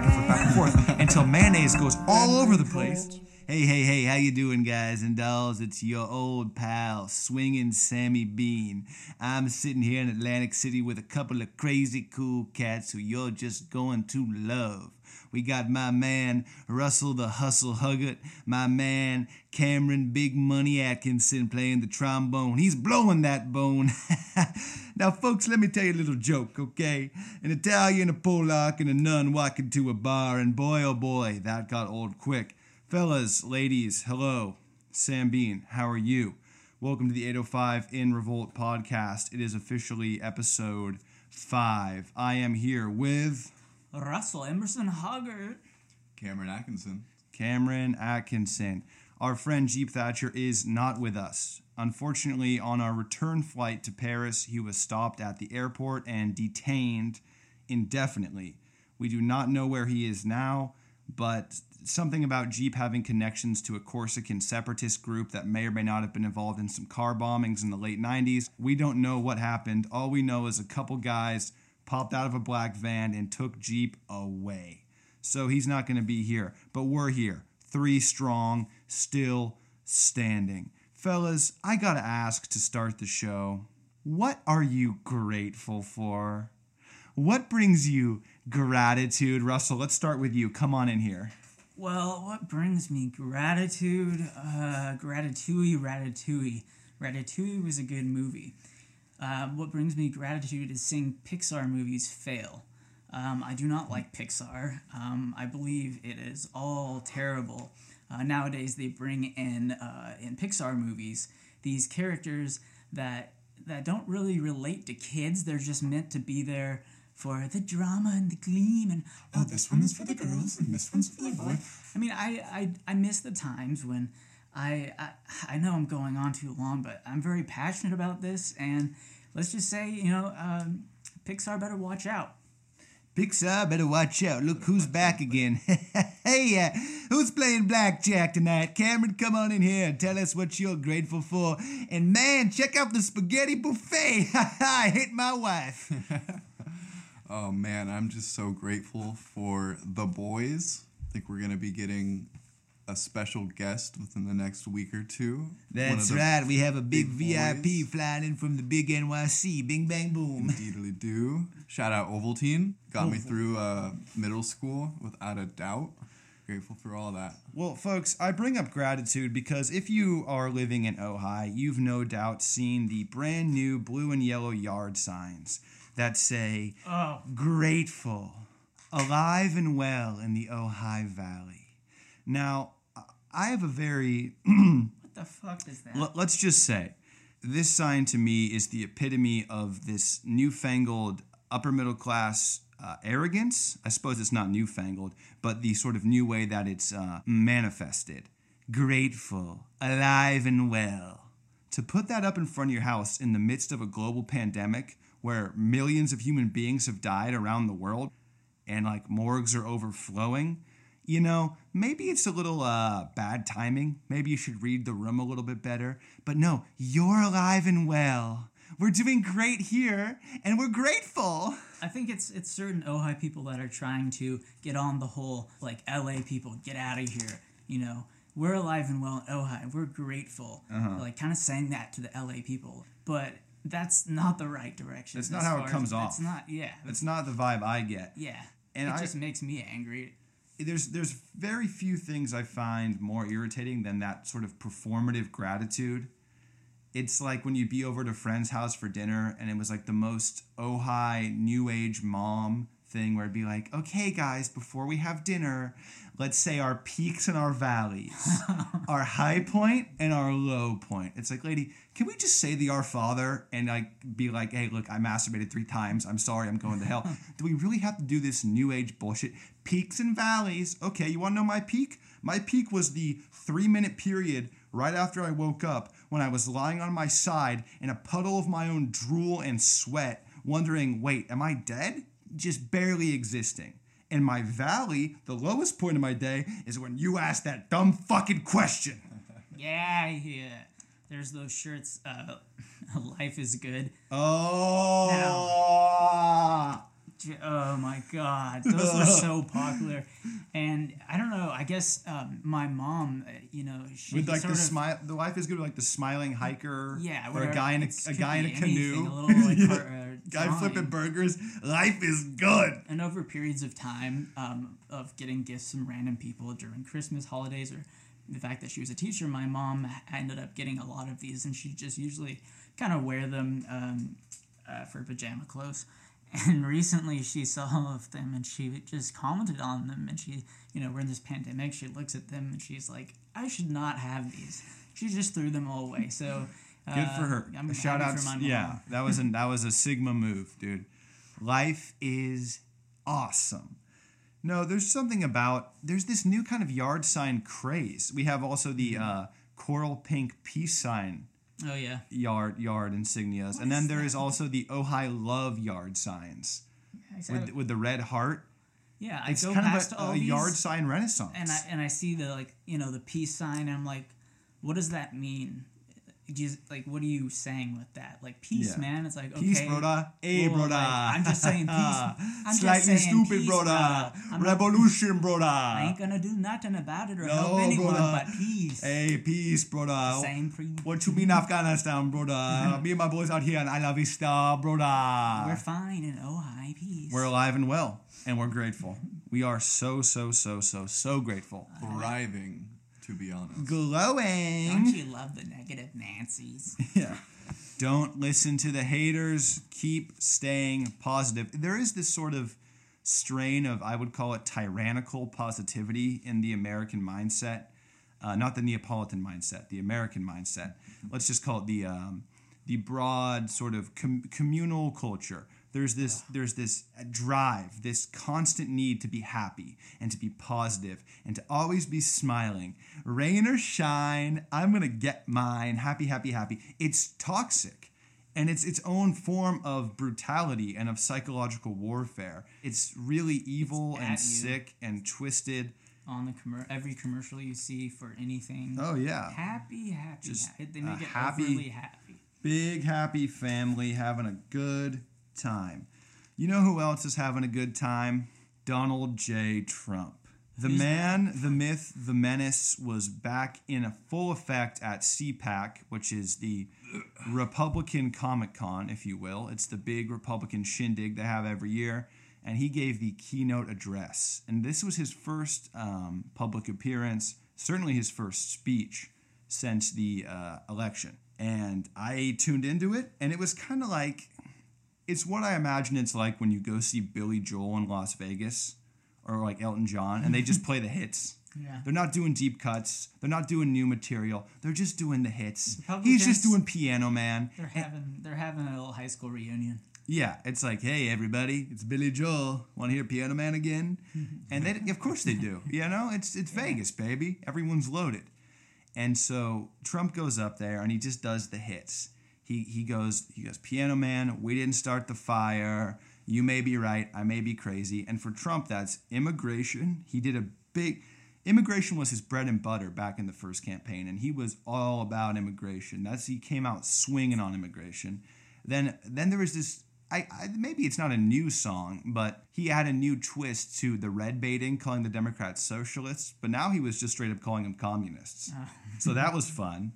back and forth, back and forth, until mayonnaise goes all over the place. Hey, hey, hey, how you doing, guys and dolls? It's your old pal, Swingin' Sammy Bean. I'm sitting here in Atlantic City with a couple of crazy cool cats who you're just going to love. We got my man Russell the Hustle Huggett, my man Cameron Big Money Atkinson playing the trombone. He's blowing that bone. now, folks, let me tell you a little joke, okay? An Italian, a Polak, and a nun walk into a bar, and boy, oh boy, that got old quick. Fellas, ladies, hello. Sam Bean, how are you? Welcome to the 805 in Revolt podcast. It is officially episode five. I am here with Russell Emerson Hoggart. Cameron Atkinson. Cameron Atkinson. Our friend Jeep Thatcher is not with us. Unfortunately, on our return flight to Paris, he was stopped at the airport and detained indefinitely. We do not know where he is now, but something about Jeep having connections to a Corsican separatist group that may or may not have been involved in some car bombings in the late 90s. We don't know what happened. All we know is a couple guys popped out of a black van and took Jeep away. So he's not going to be here, but we're here. Three strong, still standing. Fellas, I got to ask to start the show what are you grateful for? What brings you gratitude? Russell, let's start with you. Come on in here. Well, what brings me gratitude? Uh, Ratatouille, Ratatouille. Ratatouille was a good movie. Uh, what brings me gratitude is seeing Pixar movies fail. Um, I do not like Pixar. Um, I believe it is all terrible. Uh, nowadays, they bring in uh, in Pixar movies these characters that that don't really relate to kids. They're just meant to be there for the drama and the gleam and oh, this one is for the girls and this one's for the boy. I mean, I I, I miss the times when I, I I know I'm going on too long, but I'm very passionate about this, and let's just say you know um, Pixar better watch out. Pixar better watch out. Look who's back again. hey, uh, who's playing blackjack tonight? Cameron, come on in here and tell us what you're grateful for. And man, check out the spaghetti buffet. I hit my wife. Oh man, I'm just so grateful for the boys. I think we're gonna be getting a special guest within the next week or two. That's right. We have a big, big VIP boys. flying in from the big NYC. Bing bang boom. Indeedly do. Shout out Ovaltine. Got me through uh, middle school without a doubt. Grateful for all that. Well, folks, I bring up gratitude because if you are living in Ojai, you've no doubt seen the brand new blue and yellow yard signs that say, oh. grateful, alive and well in the Ojai Valley. Now, I have a very. what the fuck is that? L- let's just say, this sign to me is the epitome of this newfangled upper middle class uh, arrogance. I suppose it's not newfangled, but the sort of new way that it's uh, manifested. Grateful, alive and well. To put that up in front of your house in the midst of a global pandemic where millions of human beings have died around the world and like morgues are overflowing, you know, maybe it's a little uh, bad timing. Maybe you should read the room a little bit better. But no, you're alive and well. We're doing great here, and we're grateful. I think it's it's certain Ojai people that are trying to get on the whole like LA people get out of here. You know, we're alive and well in Ojai. We're grateful. Uh-huh. Like kind of saying that to the LA people, but that's not the right direction. That's not how it comes as, off. It's not. Yeah. That's not the vibe I get. Yeah. And it I, just makes me angry. There's there's very few things I find more irritating than that sort of performative gratitude. It's like when you'd be over at a friend's house for dinner and it was like the most Ojai new age mom thing where it'd be like, okay, guys, before we have dinner, let's say our peaks and our valleys, our high point and our low point. It's like, lady, can we just say the Our Father and like be like, hey, look, I masturbated three times. I'm sorry, I'm going to hell. do we really have to do this new age bullshit? Peaks and valleys. Okay, you want to know my peak? My peak was the three minute period right after I woke up when I was lying on my side in a puddle of my own drool and sweat, wondering, wait, am I dead? Just barely existing. In my valley, the lowest point of my day is when you ask that dumb fucking question. yeah, yeah. There's those shirts. Uh, Life is good. Oh. Now, Oh my god, those were so popular, and I don't know. I guess um, my mom, uh, you know, she With like the of, smile, the life is good. With like the smiling hiker, yeah, or a guy in a, a guy in a be anything, canoe, a little like Yeah. Guy drawing. flipping burgers. Life is good. and over periods of time um, of getting gifts from random people during Christmas holidays or the fact that she was a teacher, my mom ended up getting a lot of these, and she just usually kind of wear them um, uh, for pajama clothes. And recently, she saw of them, and she just commented on them. And she, you know, we're in this pandemic. She looks at them, and she's like, "I should not have these." She just threw them all away. So Good uh, for her. I'm Shout out, mom. yeah, that was an, that was a Sigma move, dude. Life is awesome. No, there's something about there's this new kind of yard sign craze. We have also the uh, coral pink peace sign Oh yeah. yard yard insignias, and then there is also the Ojai love yard signs with with the red heart. yeah, I It's go kind past of a, all a these, yard sign renaissance. and I and I see the like you know the peace sign and I'm like, what does that mean? You, like what are you saying with that? Like peace, Yeah. man. It's like okay, Peace, brother. Hey, well, brother. like, I'm just saying peace. I'm just Slightly saying stupid, peace, brother. brother. I'm not- Revolution, brother. I ain't gonna do nothing about it or No, help anyone, brother. but peace. Hey, peace, brother. Same you. What you mean, Afghanistan, brother? Me and my boys out here in Isla Vista, brother. We're fine in oh hi peace. We're alive and well, and we're grateful. We are so, so, so, so, so grateful. Thriving, to be honest. Glowing. Don't you love the negative Nancy's? Yeah. Don't listen to the haters. Keep staying positive. There is this sort of strain of, I would call it tyrannical positivity in the American mindset. Uh, not the Neapolitan mindset, the American mindset. Let's just call it the um, the broad sort of com- communal culture. There's this there's this drive, this constant need to be happy and to be positive and to always be smiling. Rain or shine, I'm gonna get mine. Happy, happy, happy. It's toxic. And it's its own form of brutality and of psychological warfare. It's really evil It's and you. sick and twisted. On the commer- every commercial you see for anything. Oh yeah. Happy, happy. Just ha- they make it happy- overly happy. Big happy family having a good time. You know who else is having a good time? Donald J. Trump. The man, the myth, the menace was back in a full effect at CPAC, which is the Republican Comic Con, if you will. It's the big Republican shindig they have every year. And he gave the keynote address. And this was his first um, public appearance, certainly his first speech since the uh, election. And I tuned into it, and it was kind of like it's what I imagine it's like when you go see Billy Joel in Las Vegas or like Elton John, and they just play the hits. Yeah. They're not doing deep cuts. They're not doing new material. They're just doing the hits. He's just doing Piano Man. They're having they're having a little high school reunion. Yeah, it's like, hey, everybody, it's Billy Joel. Want to hear Piano Man again? and they, of course, they do. You know, it's it's Vegas, baby. Everyone's loaded. And so Trump goes up there and he just does the hits. He he goes he goes Piano Man. We didn't start the fire. You may be right. I may be crazy. And for Trump, that's immigration. He did a big. Immigration was his bread and butter back in the first campaign, and he was all about immigration. That's he came out swinging on immigration. Then then there was this I, I maybe it's not a new song, but he had a new twist to the red baiting, calling the Democrats socialists. But now he was just straight up calling them communists. Ah. so that was fun.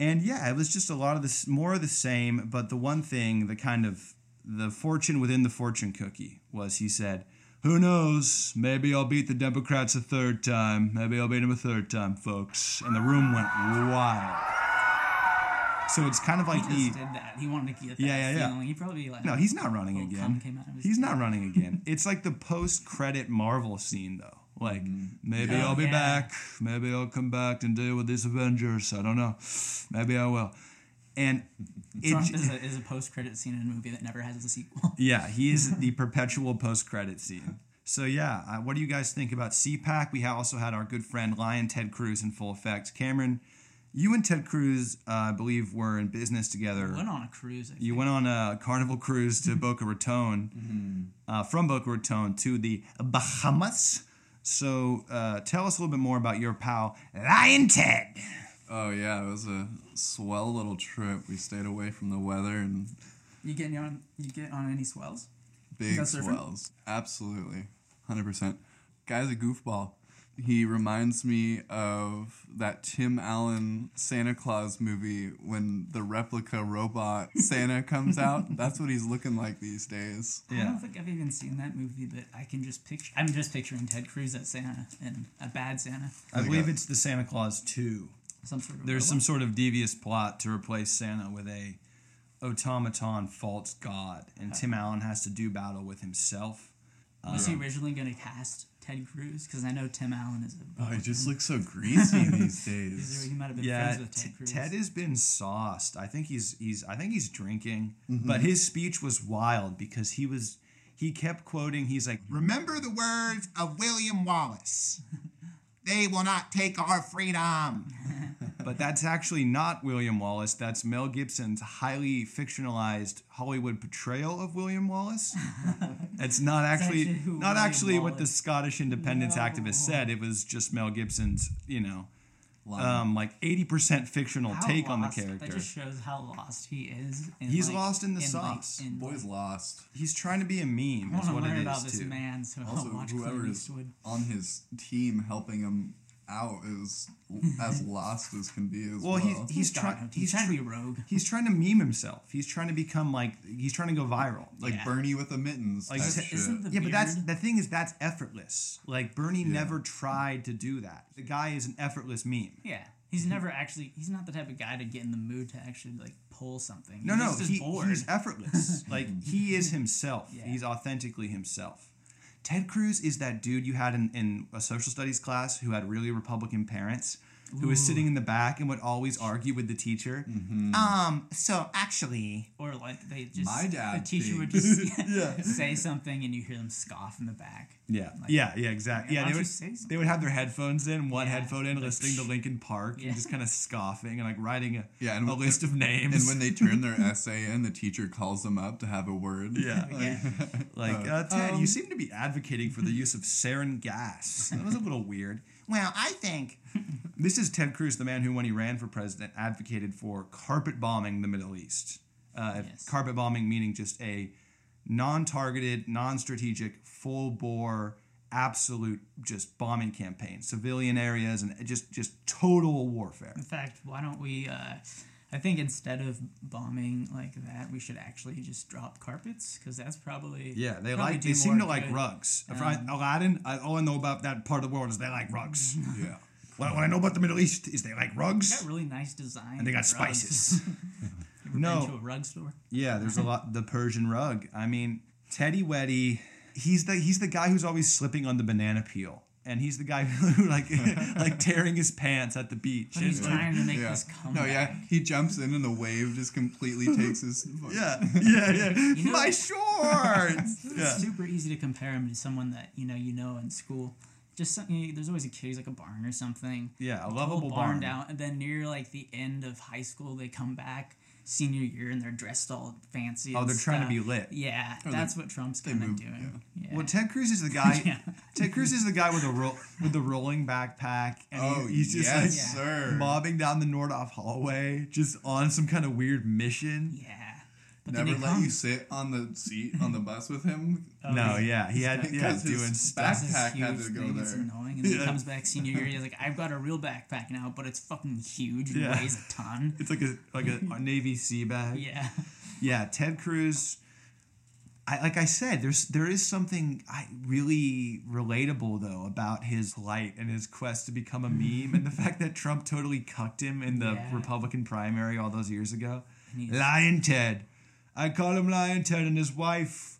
And yeah, it was just a lot of this, more of the same. But the one thing, the kind of the fortune within the fortune cookie was he said, "Who knows? Maybe I'll beat the Democrats a third time. Maybe I'll beat them a third time, folks." And the room went wild. So it's kind of like He just did that. He wanted to get that Yeah, yeah, yeah. feeling. He probably like no, he's not running again. cum came out of his He's not running again. It's like the post-credit Marvel scene, though. Like maybe Oh, I'll be yeah. back. Maybe I'll come back and deal with these Avengers. I don't know. Maybe I will. And it, Trump is a, is a post credit scene in a movie that never has a sequel. yeah, he is the perpetual post-credit scene. So yeah, uh, what do you guys think about CPAC? We also had our good friend Lyin' Ted Cruz in full effect. Cameron, you and Ted Cruz, uh, I believe, were in business together. Went on a cruise. You went on a carnival cruise to Boca Raton, uh, from Boca Raton to the Bahamas. So uh, tell us a little bit more about your pal, Lyin' Ted. Oh yeah, it was a swell little trip. We stayed away from the weather and You get on you get on any swells? Big swells. Absolutely. 100%. Guy's a goofball. He reminds me of that Tim Allen Santa Claus movie when the replica robot Santa comes out. That's what he's looking like these days. I don't think I've even seen that movie, but I can just picture. I'm just picturing Ted Cruz as Santa and a bad Santa, I believe it's the Santa Claus 2. some sort of. There's some sort of devious plot to replace Santa with a automaton false god, and oh. Tim Allen has to do battle with himself. Was he um, originally going to cast Ted Cruz? Because I know Tim Allen is a. Oh, he just looks so greasy these days. he might have been Yeah, friends with Ted Cruz. Ted has been sauced. I think he's he's I think he's drinking, Mm-hmm. but his speech was wild because he was he kept quoting. He's like, Remember the words of William Wallace. They will not take our freedom. but that's actually not William Wallace. That's Mel Gibson's highly fictionalized Hollywood portrayal of William Wallace. it's not actually, actually not William actually what the Scottish independence No. activist said. It was just Mel Gibson's, you know, Line. um, like eighty percent fictional How take on the lost- character. That just shows how lost he is. In He's like, lost in the like, sauce. in, Boy's like, lost. He's trying to be a meme. I Is want to what learn it about is this too. man, so Also, I'll watch whoever Clint is Eastwood. on his team helping him out is as lost as can be as well. Well, he's he's got trying him. he's trying trying to be rogue. he's trying to meme himself. He's trying to become like he's trying to go viral. like Yeah. Bernie with the mittens. Like, isn't- the yeah, but that's the thing is that's effortless. Like Bernie never tried to do that. The guy is an effortless meme. Yeah, he's never actually. He's not the type of guy to get in the mood to actually like pull something. No, he's no, just he, bored. he's effortless. like he is himself. Yeah. He's authentically himself. Ted Cruz is that dude you had in, in a social studies class who had really Republican parents, who was sitting in the back and would always argue with the teacher. Um, so actually, or like they just My dad the teacher would thinks- just say something and you hear them scoff in the back. Yeah, Like- yeah, yeah, exactly. Yeah, they would say something? they would have their headphones in, one Yeah, headphone in, like, listening to Linkin Park, Yeah. and just kind of scoffing and like writing a Yeah, and a list of names. And when they turn their essay in, the teacher calls them up to have a word. yeah, Yeah. like uh, Ted, um, you seem to be advocating for the use of sarin gas. That was a little weird. Well, I think This is Ted Cruz, the man who, when he ran for president, advocated for carpet bombing the Middle East. Uh, Yes. Carpet bombing meaning just a non-targeted, non-strategic, full-bore, absolute just bombing campaign, civilian areas, and just just total warfare. In fact, why don't we? Uh, I think instead of bombing like that, we should actually just drop carpets because that's probably Yeah, they probably like do they seem to more like good. rugs. If Um, I, Aladdin, I, all I know about that part of the world is they like rugs. Yeah. what, what I know about the Middle East is they like rugs. They rugs. got really nice design. And they got rugs. spices. No. been to a rug store? Yeah, there's a lot. The Persian rug. I mean, Teddy Weddy. He's the he's the guy who's always slipping on the banana peel, and he's the guy who like like tearing his pants at the beach. When he's And, like, trying to make Yeah. this No, yeah. He jumps in and the wave just completely takes his. yeah, yeah, yeah. You know- My shorts. It's yeah. super easy to compare him to someone that you know you know in school. Just some, you know, there's always a kid who's like a barn or something. Yeah, a lovable barn barn. down, and then near like the end of high school, they come back senior year and they're dressed all fancy. Oh, and they're trying to be lit. Yeah, oh, Or that's what Trump's kind of doing. Yeah. Well, Ted Cruz is the guy. Yeah. Ted Cruz is the guy with the ro- with the rolling backpack, and he- Oh, he's just yes, like sir. mobbing down the Nordhoff hallway, just on some kind of weird mission. yeah. But Never then he let you sit on the seat on the bus with him. Oh, no, yeah. yeah, he had yeah, Because his doing back- stuff. Backpack had to go thing, It's there. annoying, and then Yeah. he comes back senior year. He's like, "I've got a real backpack now, but it's fucking huge and Yeah. weighs a ton." It's like a like a, a Navy sea bag. Yeah, Yeah, Ted Cruz. I, like I said, there's there is something I really relatable though about his light and his quest to become a meme, and the fact that Trump totally cucked him in the Yeah. Republican primary all those years ago. And Lyin' Ted, I call him Lyin' Ted, and his wife,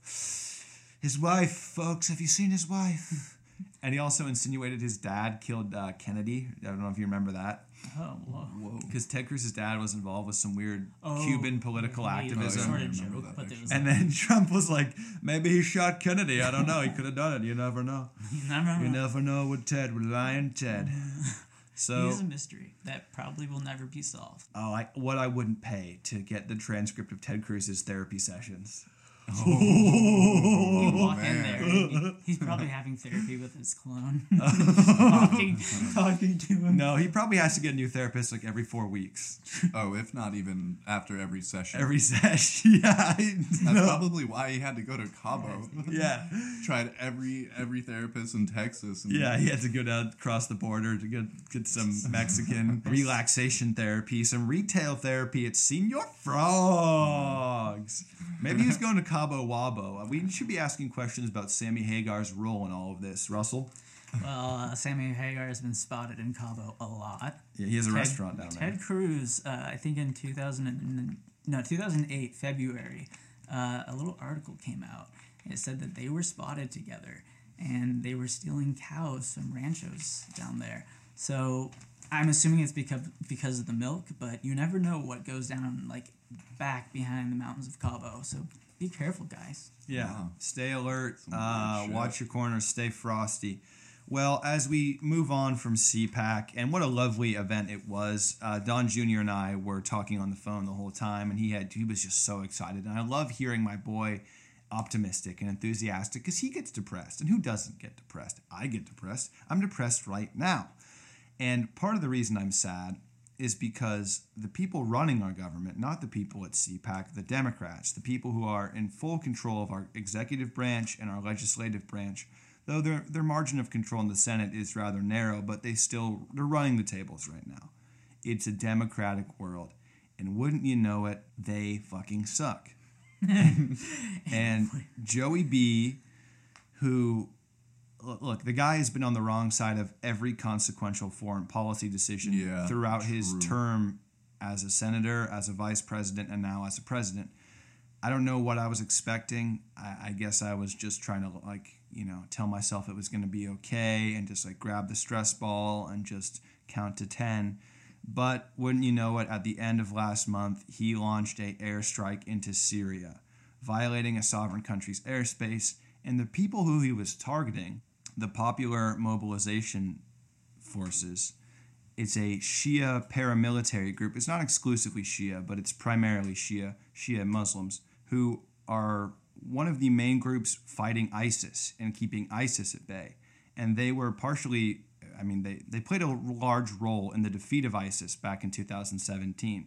his wife, folks. Have you seen his wife? And he also insinuated his dad killed uh, Kennedy. I don't know if you remember that. Oh, whoa. Whoa. Because Ted Cruz's dad was involved with some weird Oh, Cuban political he activism. Sort of joke, that, but it was And then Trump was like, maybe he shot Kennedy. I don't know. He could have done it. You never know. you never know. You never know with Ted, with Lyin' Ted. So, He's a mystery that probably will never be solved. oh, I, what I wouldn't pay to get the transcript of Ted Cruz's therapy sessions. Oh. You walk in man. there. he- He's probably having therapy with his clone. talking, talking to him. No, he probably has to get a new therapist like every four weeks. Oh, if not even after every session. Every sesh. Yeah. I- That's no. probably why he had to go to Cabo. Yeah. Tried every every therapist in Texas. And Yeah, he had to go down across the border to get get some Mexican relaxation therapy, some retail therapy at Senor Frogs. Mm. Maybe he's going to Cabo Wabo. We should be asking questions about Sammy Hagar's role in all of this. Russell? Well, uh, Sammy Hagar has been spotted in Cabo a lot. Yeah, he has a Ted- restaurant down there. Ted Cruz, uh, I think in 2000 and, no 2008 February, uh, a little article came out. It said that they were spotted together and they were stealing cows from ranchos down there. So I'm assuming it's because because of the milk, but you never know what goes down like back behind the mountains of Cabo. So be careful, guys. Yeah. Wow. Stay alert. Uh, watch your corners. Stay frosty. Well, as we move on from CPAC, and what a lovely event it was. Uh, Don Jr. and I were talking on the phone the whole time, and he had he was just so excited. And I love hearing my boy optimistic and enthusiastic because he gets depressed, and who doesn't get depressed? I get depressed. I'm depressed right now, and part of the reason I'm sad is because the people running our government, not the people at CPAC, the Democrats, the people who are in full control of our executive branch and our legislative branch, though their their margin of control in the Senate is rather narrow, but they still they're running the tables right now. It's a democratic world, and wouldn't you know it, they fucking suck. and Joey B, who look, the guy has been on the wrong side of every consequential foreign policy decision Yeah, throughout his term as a senator, as a vice president, and now as a president. I don't know what I was expecting. I, I guess I was just trying to like you know tell myself it was going to be okay and just like grab the stress ball and just count to ten. But wouldn't you know it? At the end of last month, he launched a airstrike into Syria, violating a sovereign country's airspace. And the people who he was targeting, the Popular Mobilization Forces, it's a Shia paramilitary group. It's not exclusively Shia, but it's primarily Shia, Shia Muslims, who are one of the main groups fighting ISIS and keeping ISIS at bay. And they were partially, I mean, they, they played a large role in the defeat of ISIS back in 2017.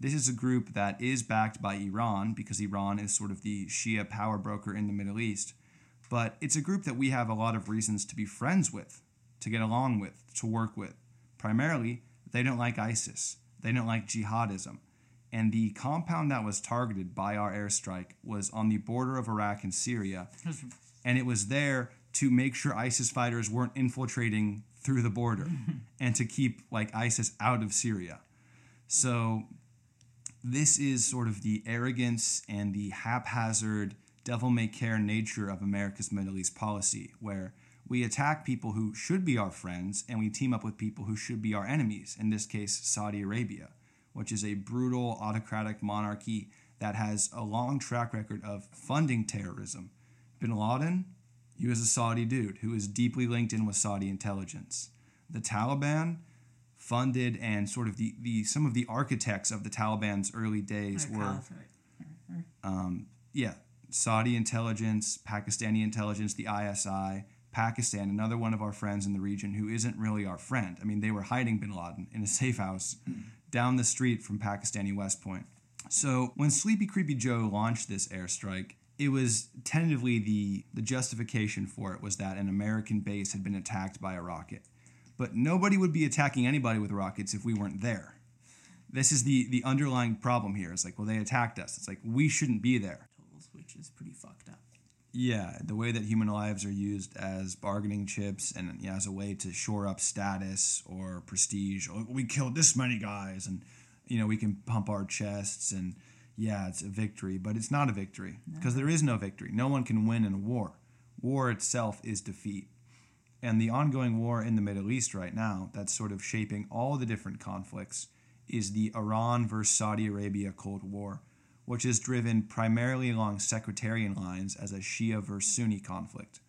This is a group that is backed by Iran because Iran is sort of the Shia power broker in the Middle East. But it's a group that we have a lot of reasons to be friends with, to get along with, to work with. Primarily, they don't like ISIS, they don't like jihadism. And the compound that was targeted by our airstrike was on the border of Iraq and Syria. And it was there to make sure ISIS fighters weren't infiltrating through the border and to keep like ISIS out of Syria. So this is sort of the arrogance and the haphazard, devil may care nature of America's Middle East policy, where we attack people who should be our friends and we team up with people who should be our enemies, in this case, Saudi Arabia, which is a brutal autocratic monarchy that has a long track record of funding terrorism. Bin Laden, he was a Saudi dude who is deeply linked in with Saudi intelligence. The Taliban, funded and sort of the, the some of the architects of the Taliban's early days were um, yeah Saudi intelligence, Pakistani intelligence, the ISI, Pakistan, another one of our friends in the region who isn't really our friend. I mean, they were hiding Bin Laden in a safe house down the street from Pakistani West Point. So when Sleepy Creepy Joe launched this airstrike, it was tentatively the the justification for it was that an American base had been attacked by a rocket but nobody would be attacking anybody with rockets if we weren't there. This is the the underlying problem here. It's like, well, they attacked us. It's like we shouldn't be there. Which is pretty fucked up. Yeah, the way that human lives are used as bargaining chips and yeah, as a way to shore up status or prestige. Oh, we killed this many guys, and you know we can pump our chests and yeah, it's a victory, but it's not a victory because there is no victory. No one can win in a war. War itself is defeat. And the ongoing war in the Middle East right now, that's sort of shaping all the different conflicts, is the Iran versus Saudi Arabia Cold War, which is driven primarily along sectarian lines as a Shia versus Sunni conflict.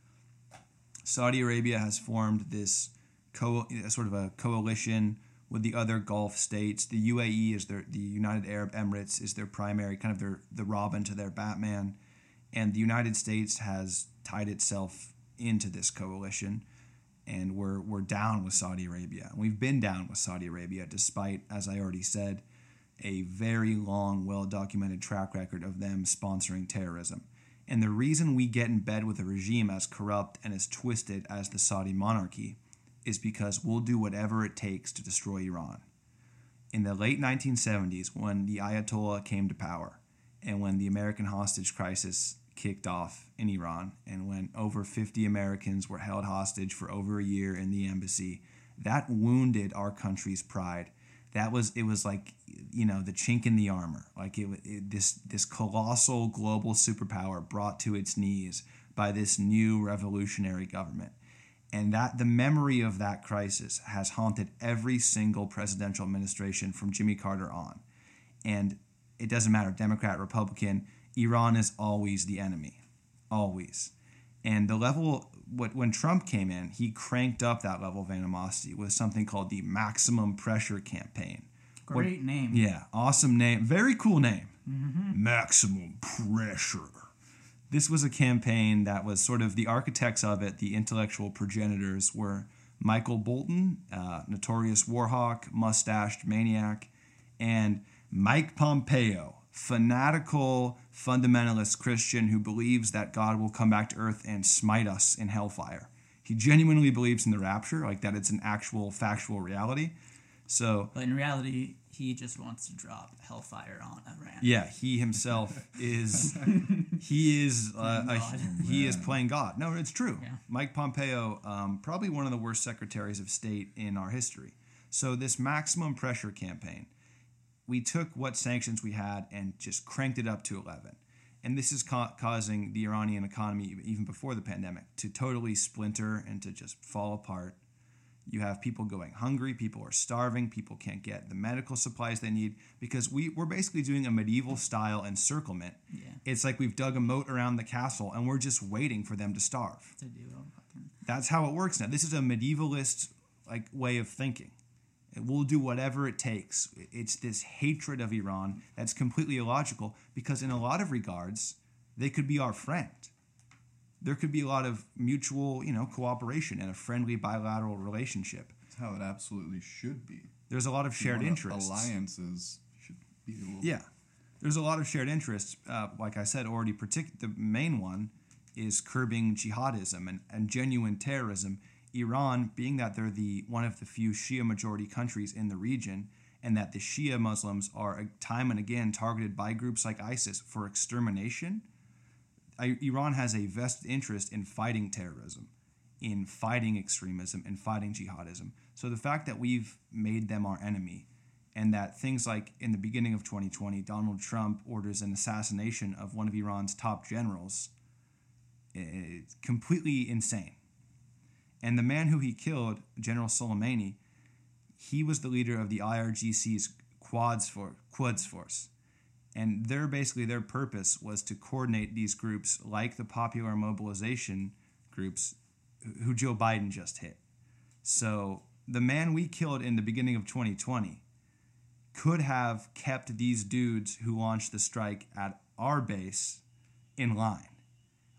Saudi Arabia has formed this co- uh, sort of a coalition with the other Gulf states. The UAE is their the United Arab Emirates is their primary kind of their the Robin to their Batman, And the United States has tied itself into this coalition, and we're, we're down with Saudi Arabia. We've been down with Saudi Arabia, despite, as I already said, a very long, well documented track record of them sponsoring terrorism. And the reason we get in bed with a regime as corrupt and as twisted as the Saudi monarchy is because we'll do whatever it takes to destroy Iran. In the late 1970s, when the Ayatollah came to power, and when the American hostage crisis kicked off in Iran, and when over 50 Americans were held hostage for over a year in the embassy, that wounded our country's pride. That was it was like you know the chink in the armor, like it, it this this colossal global superpower brought to its knees by this new revolutionary government and that the memory of that crisis has haunted every single presidential administration from Jimmy Carter on. And it doesn't matter, Democrat, Republican, Iran is always the enemy. Always. And the level, what, when Trump came in, he cranked up that level of animosity with something called the Maximum Pressure Campaign. What- Great name. yeah, awesome name. Very cool name. Maximum Pressure. This was a campaign that was sort of the architects of it, the intellectual progenitors were Michael Bolton, uh, notorious warhawk, mustached maniac, and Mike Pompeo, fanatical fundamentalist Christian who believes that God will come back to earth and smite us in hellfire. He genuinely believes in the rapture, like that it's an actual factual reality. So But in reality, he just wants to drop hellfire on Iran. Yeah, he himself is he is uh, a, he is playing God. No, it's true. Yeah. Mike Pompeo, um, probably one of the worst secretaries of state in our history. So this maximum pressure campaign, we took what sanctions we had and just cranked it up to eleven, and this is ca- causing the Iranian economy even before the pandemic to totally splinter and to just fall apart. You have people going hungry, people are starving, people can't get the medical supplies they need because we, we're basically doing a medieval style encirclement. Yeah. It's like we've dug a moat around the castle and we're just waiting for them to starve. To do a fucking- That's how it works now. This is a medievalist like way of thinking. We'll do whatever it takes. It's this hatred of Iran that's completely illogical because in a lot of regards, they could be our friend. There could be a lot of mutual, you know, cooperation and a friendly bilateral relationship. That's how it absolutely should be. There's a lot of shared interests. Alliances should be a little Yeah, there's a lot of shared interests. Uh, like I said already, partic- the main one is curbing jihadism and, and genuine terrorism. Iran, being that they're the one of the few Shia majority countries in the region, and that the Shia Muslims are uh, time and again targeted by groups like ISIS for extermination. Iran has a vested interest in fighting terrorism, in fighting extremism, and fighting jihadism. So the fact that we've made them our enemy, and that things like in the beginning of 2020, Donald Trump orders an assassination of one of Iran's top generals, completely insane. And the man who he killed, General Soleimani, he was the leader of the IRGC's Quads for Quds Force and their basically their purpose was to coordinate these groups like the popular mobilization groups who Joe Biden just hit. So the man we killed in the beginning of 2020 could have kept these dudes who launched the strike at our base in line.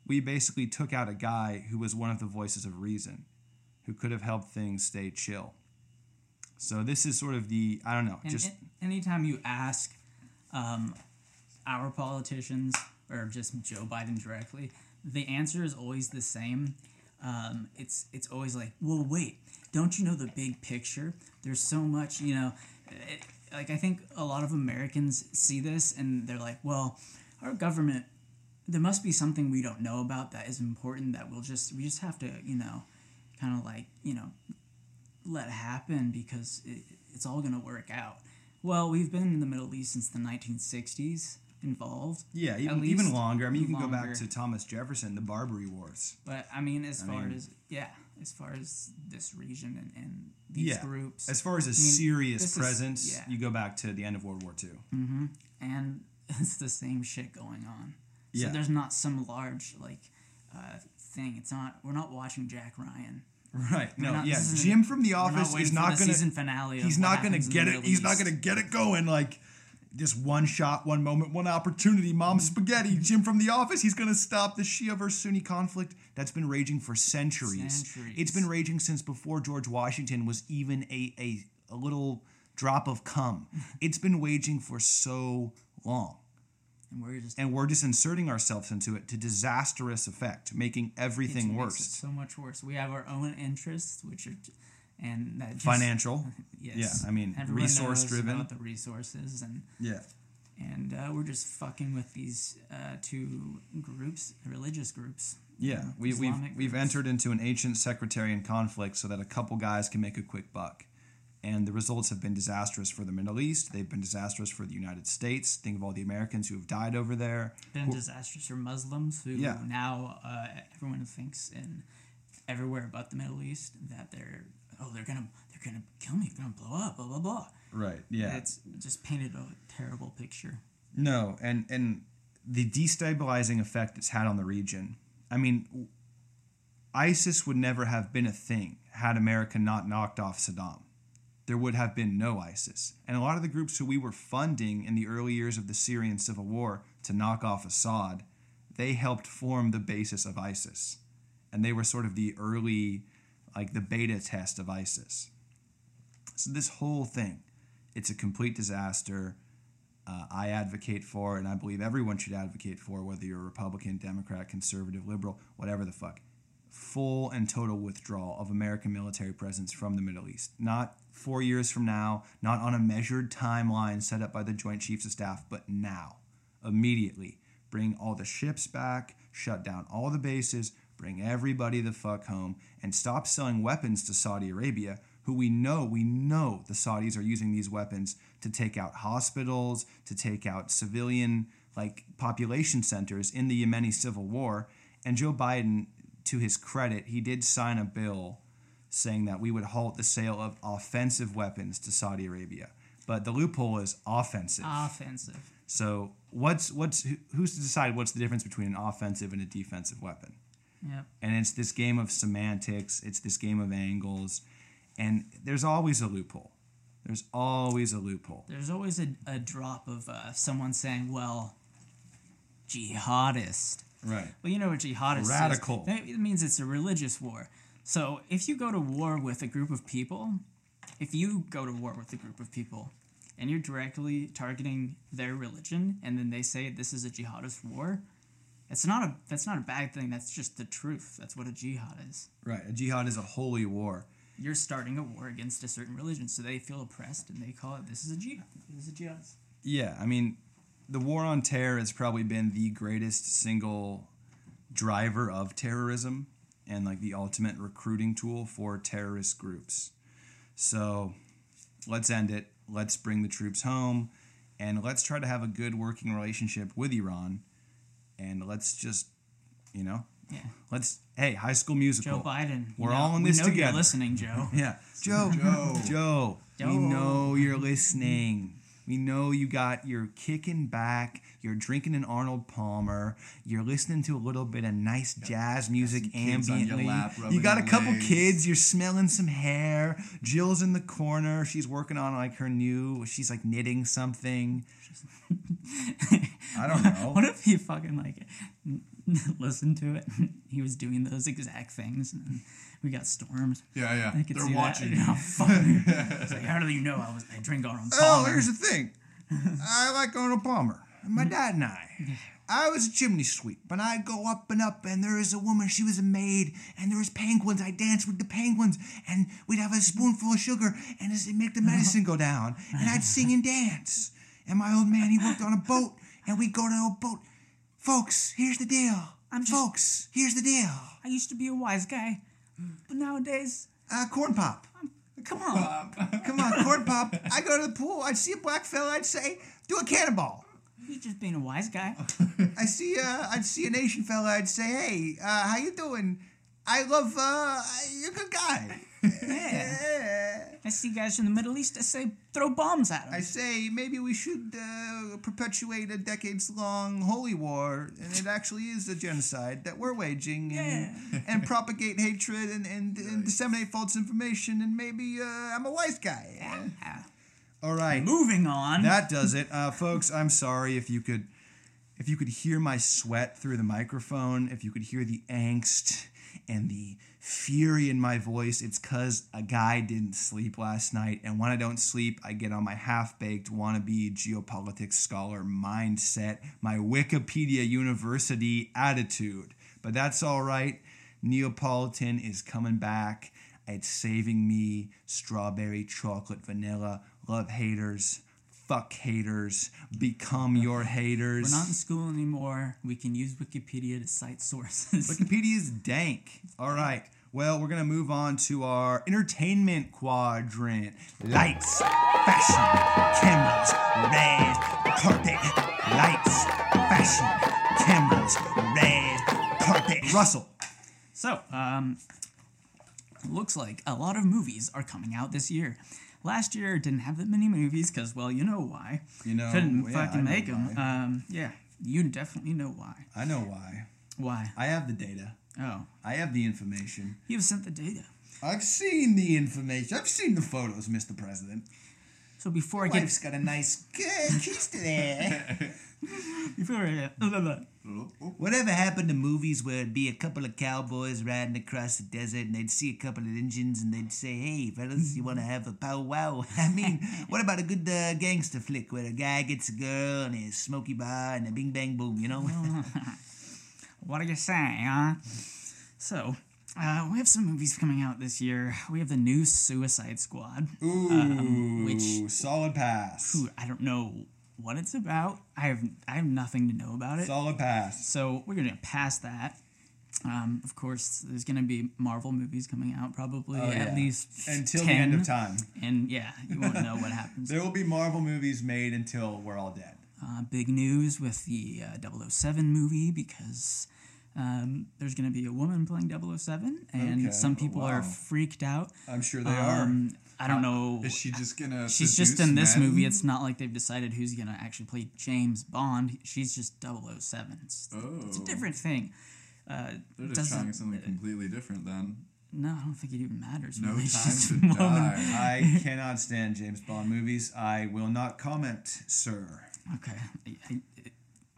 We basically took out a guy who was one of the voices of reason, who could have helped things stay chill. So this is sort of the I don't know, And just anytime you ask um, our politicians or just Joe Biden directly, the answer is always the same. Um, it's it's always like, well, wait, don't you know the big picture? There's so much, you know. It, like I think a lot of Americans see this and they're like, well, our government. There must be something we don't know about that is important that we'll just we just have to you know, kind of like you know let happen because it, it's all going to work out. Well, we've been in the Middle East since the 1960s involved. Yeah, even, least even longer. I mean, you can go back to Thomas Jefferson, the Barbary Wars. But I mean, as I far mean- as yeah, as far as this region and, and these yeah, groups, As far as a I mean, serious this is- presence, yeah. you go back to the end of World War II. and it's the same shit going on. So Yeah. there's not some large like uh, thing. It's not. We're not watching Jack Ryan. Right. No. not- yeah. Jim from The we're not Office is not gonna. season finale. Of He's what not gonna get it. He's not gonna get it going. Like just one shot, one moment, one opportunity. Mom mm-hmm. spaghetti, Jim from the office. He's gonna stop the Shia versus Sunni conflict that's been raging for centuries. Centuries. It's been raging since before George Washington was even a a, a little drop of cum. it's been waging for so long. And we're just And we're just inserting ourselves into it to disastrous effect, making it everything makes worse. it so much worse. We have our own interests, which are, and that just, Financial. Yes. Yeah, I mean, Everyone resource driven. about the resources, and Yeah. and uh, we're just fucking with these uh, two groups, religious groups. Yeah, we, we've Islamic we've entered into an ancient sectarian conflict so that a couple guys can make a quick buck, and the results have been disastrous for the Middle East. They've been disastrous for the United States. Think of all the Americans who have died over there. Been disastrous for Muslims who Yeah. now uh, everyone thinks in everywhere about the Middle East that they're oh they're gonna they're gonna kill me, they're gonna blow up, blah blah blah. Right. Yeah. It's just painted a terrible picture. No, and and the destabilizing effect it's had on the region. I mean, ISIS would never have been a thing had America not knocked off Saddam. There would have been no ISIS. And a lot of the groups who we were funding in the early years of the Syrian civil war to knock off Assad, they helped form the basis of ISIS. And they were sort of the early, like the beta test of ISIS. So this whole thing, it's a complete disaster uh, I advocate for, and I believe everyone should advocate for, whether you're a Republican, Democrat, conservative, liberal, whatever the fuck. Full and total withdrawal of American military presence from the Middle East. Not four years from now, not on a measured timeline set up by the Joint Chiefs of Staff, but now, immediately. Bring all the ships back, shut down all the bases, bring everybody the fuck home, and stop selling weapons to Saudi Arabia, who we know, we know the Saudis are using these weapons to take out hospitals, to take out civilian like population centers in the Yemeni civil war. And Joe Biden, to his credit, he did sign a bill saying that we would halt the sale of offensive weapons to Saudi Arabia. But the loophole is offensive. Offensive. So what's what's who's to decide what's the difference between an offensive and a defensive weapon? Yep. And it's this game of semantics, it's this game of angles, and there's always a loophole. There's always a loophole. There's always a, a drop of uh, someone saying, well, jihadist. Right. Well, you know what jihadist is. Radical. That- It means it's a religious war. So if you go to war with a group of people, if you go to war with a group of people and you're directly targeting their religion and then they say this is a jihadist war, it's not a that's not a bad thing. That's just the truth. That's what a jihad is. Right. A jihad is a holy war. You're starting a war against a certain religion, so they feel oppressed and they call it this is a jihad. This is a jihad. Yeah, I mean, the war on terror has probably been the greatest single driver of terrorism and like the ultimate recruiting tool for terrorist groups. So let's end it. Let's bring the troops home and let's try to have a good working relationship with Iran. And let's just, you know, Yeah. let's, hey, high school musical. Joe Biden. We're know- all in we this know You're listening, Joe. Yeah. Joe. Joe. Joe. Joe. We know you're listening. We know you got you're kicking back, you're drinking an Arnold Palmer, you're listening to a little bit of nice jazz music ambiently. lap, you got a couple legs. kids, you're smelling some hair. Jill's in the corner, she's working on like her new she's like knitting something. I don't know. What if he fucking like listened to it? He was doing those exact things, and we got storms. Yeah, yeah. I could They're see watching. That. Oh, fuck. It's like, how do you know I was? I drink Arnold Oh, here's the thing. I like Arnold Palmer. My mm-hmm. dad and I. I was a chimney sweep, and I'd go up and up, and there was a woman, she was a maid, and there was penguins. I danced with the penguins, and we'd have a spoonful of sugar, and it'd make the medicine go down, and I'd sing and dance. And my old man, he worked on a boat, and we'd go to a boat. Folks, here's the deal. I'm just- Folks, here's the deal. I used to be a wise guy, but nowadays, Uh, corn pop. come on, Come on, corn pop. I go to the pool, I'd see a black fella, I'd say, do a cannonball. he's just being a wise guy. I see uh I'd see an Asian fella, I'd say, Hey, uh, how you doing? I love uh you're a good guy. Yeah. I see guys in the Middle East. I say throw bombs at them. I say maybe we should uh, perpetuate a decades long holy war and it actually is a genocide that we're waging and, and propagate hatred and, and, and disseminate false information and maybe uh, I'm a wise guy. Ah, All right. Moving on. That does it, uh, folks. I'm sorry if you could, if you could hear my sweat through the microphone, if you could hear the angst and the fury in my voice. It's cause a guy didn't sleep last night, and when I don't sleep, I get on my half-baked wannabe geopolitics scholar mindset, my Wikipedia University attitude. But that's all right. Neapolitan is coming back. It's saving me. Strawberry, chocolate, vanilla. Love haters. Fuck haters. Become your haters. We're not in school anymore. We can use Wikipedia to cite sources. Wikipedia is dank. All right. Well, we're going to move on to our entertainment quadrant. Lights, fashion, cameras, red carpet. Lights, fashion, cameras, red carpet. Russell. So, um, looks like a lot of movies are coming out this year. Last year didn't have that many movies because, well, you know why. You know, Couldn't yeah, fucking know make them. Um, yeah, you definitely know why. I know why. Why? I have the data. Oh, I have the information. you've sent the data. I've seen the information. I've seen the photos, Mr. President. So before I get Wife's got a nice good kiss there. before I, Whatever happened to movies where it'd be a couple of cowboys riding across the desert and they'd see a couple of Indians and they'd say, hey, fellas, you want to have a powwow? I mean, what about a good uh, gangster flick where a guy gets a girl and a smoky bar and a bing bang boom, you know? what do you say, huh? So, uh, we have some movies coming out this year. We have the new Suicide Squad. Ooh, which- solid pass. Ooh, I don't know what it's about. I have I have nothing to know about it. Solid pass. So we're gonna pass that. Um, of course, there's gonna be Marvel movies coming out probably Oh, at yeah. least Until 10, the end of time. and yeah, you won't know what happens. There will be Marvel movies made until we're all dead. Uh, big news with the uh, 007 movie because um, there's going to be a woman playing 007, and Okay. some Oh, people wow. are freaked out. I'm sure they Um, I don't know. Is she just gonna? She's just in this men? movie. It's not like they've decided who's going to actually play James Bond. She's just 007. It's, it's a Oh. different thing. Uh, They're just trying something completely different then. no, I don't think it even matters. No really. time to die. I cannot stand James Bond movies. I will not comment, sir. Okay. I,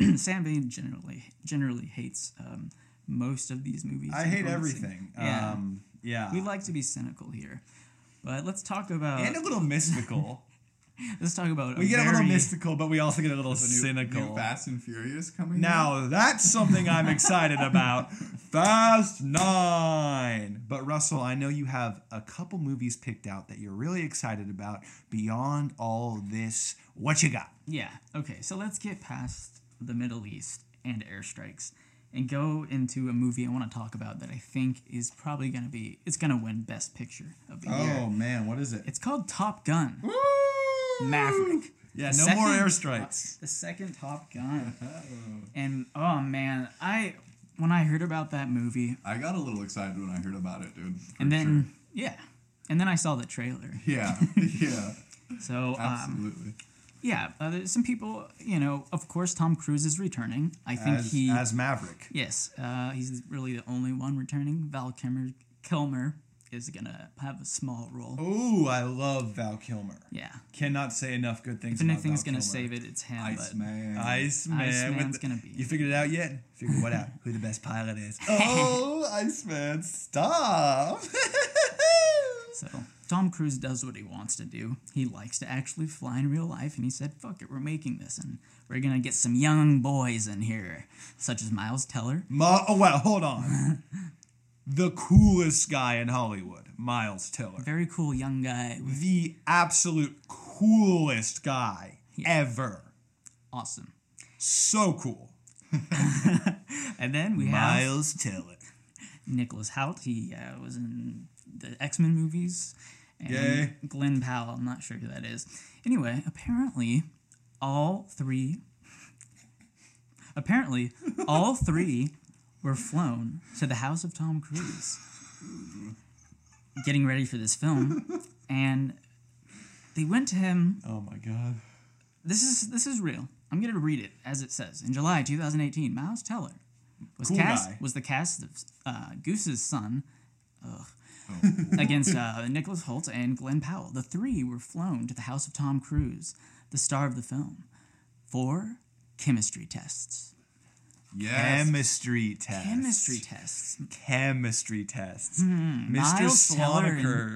I, Sam Bain generally generally hates um, most of these movies. I hate everything. Yeah. Um, yeah. we like to be cynical here, but let's talk about and a little mystical. let's talk about it. we get a little very- mystical, but we also get a little The new, cynical. new Fast and Furious coming. out? Now that's something I'm excited about. Fast Nine. But Russell, I know you have a couple movies picked out that you're really excited about. Beyond all this, what you got? Yeah. Okay. So let's get past the Middle East and airstrikes and go into a movie I want to talk about that I think is probably going to be it's going to win Best Picture of the oh, year. Oh man, what is it? It's called Top Gun. Maverick. Yeah, The no more second- airstrikes. The second Top Gun. and oh man, I when I heard about that movie I got a little excited when I heard about it, dude. and then sure. yeah, and then I saw the trailer. yeah, yeah, So um, absolutely. yeah, uh, there's some people, you know, of course Tom Cruise is returning. I think As, he as Maverick. yes, uh, he's really the only one returning. Val Kilmer Kilmer is gonna have a small role. Oh, I love Val Kilmer. Yeah, Cannot say enough good things if anything's gonna Kilmer. save it, it's him. Iceman. Iceman. Iceman's with the- gonna be- You figured it out yet? Figure what out? Who the best pilot is? oh, Iceman, stop! So Tom Cruise does what he wants to do. He likes to actually fly in real life, and he said, "Fuck it, we're making this, and we're gonna get some young boys in here, such as Miles Teller." Ma- oh well, hold on. the coolest guy in Hollywood, Miles Teller. Very cool young guy. The absolute coolest guy ever. Awesome. So cool. And then we have Miles Teller. Nicholas Hoult. He uh, was in the X Men movies. And Yay. Glen Powell. I'm not sure who that is. Anyway, apparently, all three. Apparently, all three were flown to the house of Tom Cruise, getting ready for this film, and they went to him Oh my god. this is this is real. I'm gonna read it as it says. In July 2018, Miles Teller was Cool cast guy. was the cast of uh, Goose's son, ugh, against uh, Nicholas Hoult and Glen Powell. The three were flown to the house of Tom Cruise, the star of the film, for chemistry tests. Yes. Chemistry tests. Chemistry tests. Chemistry tests. Hmm, Mr. Miles Teller,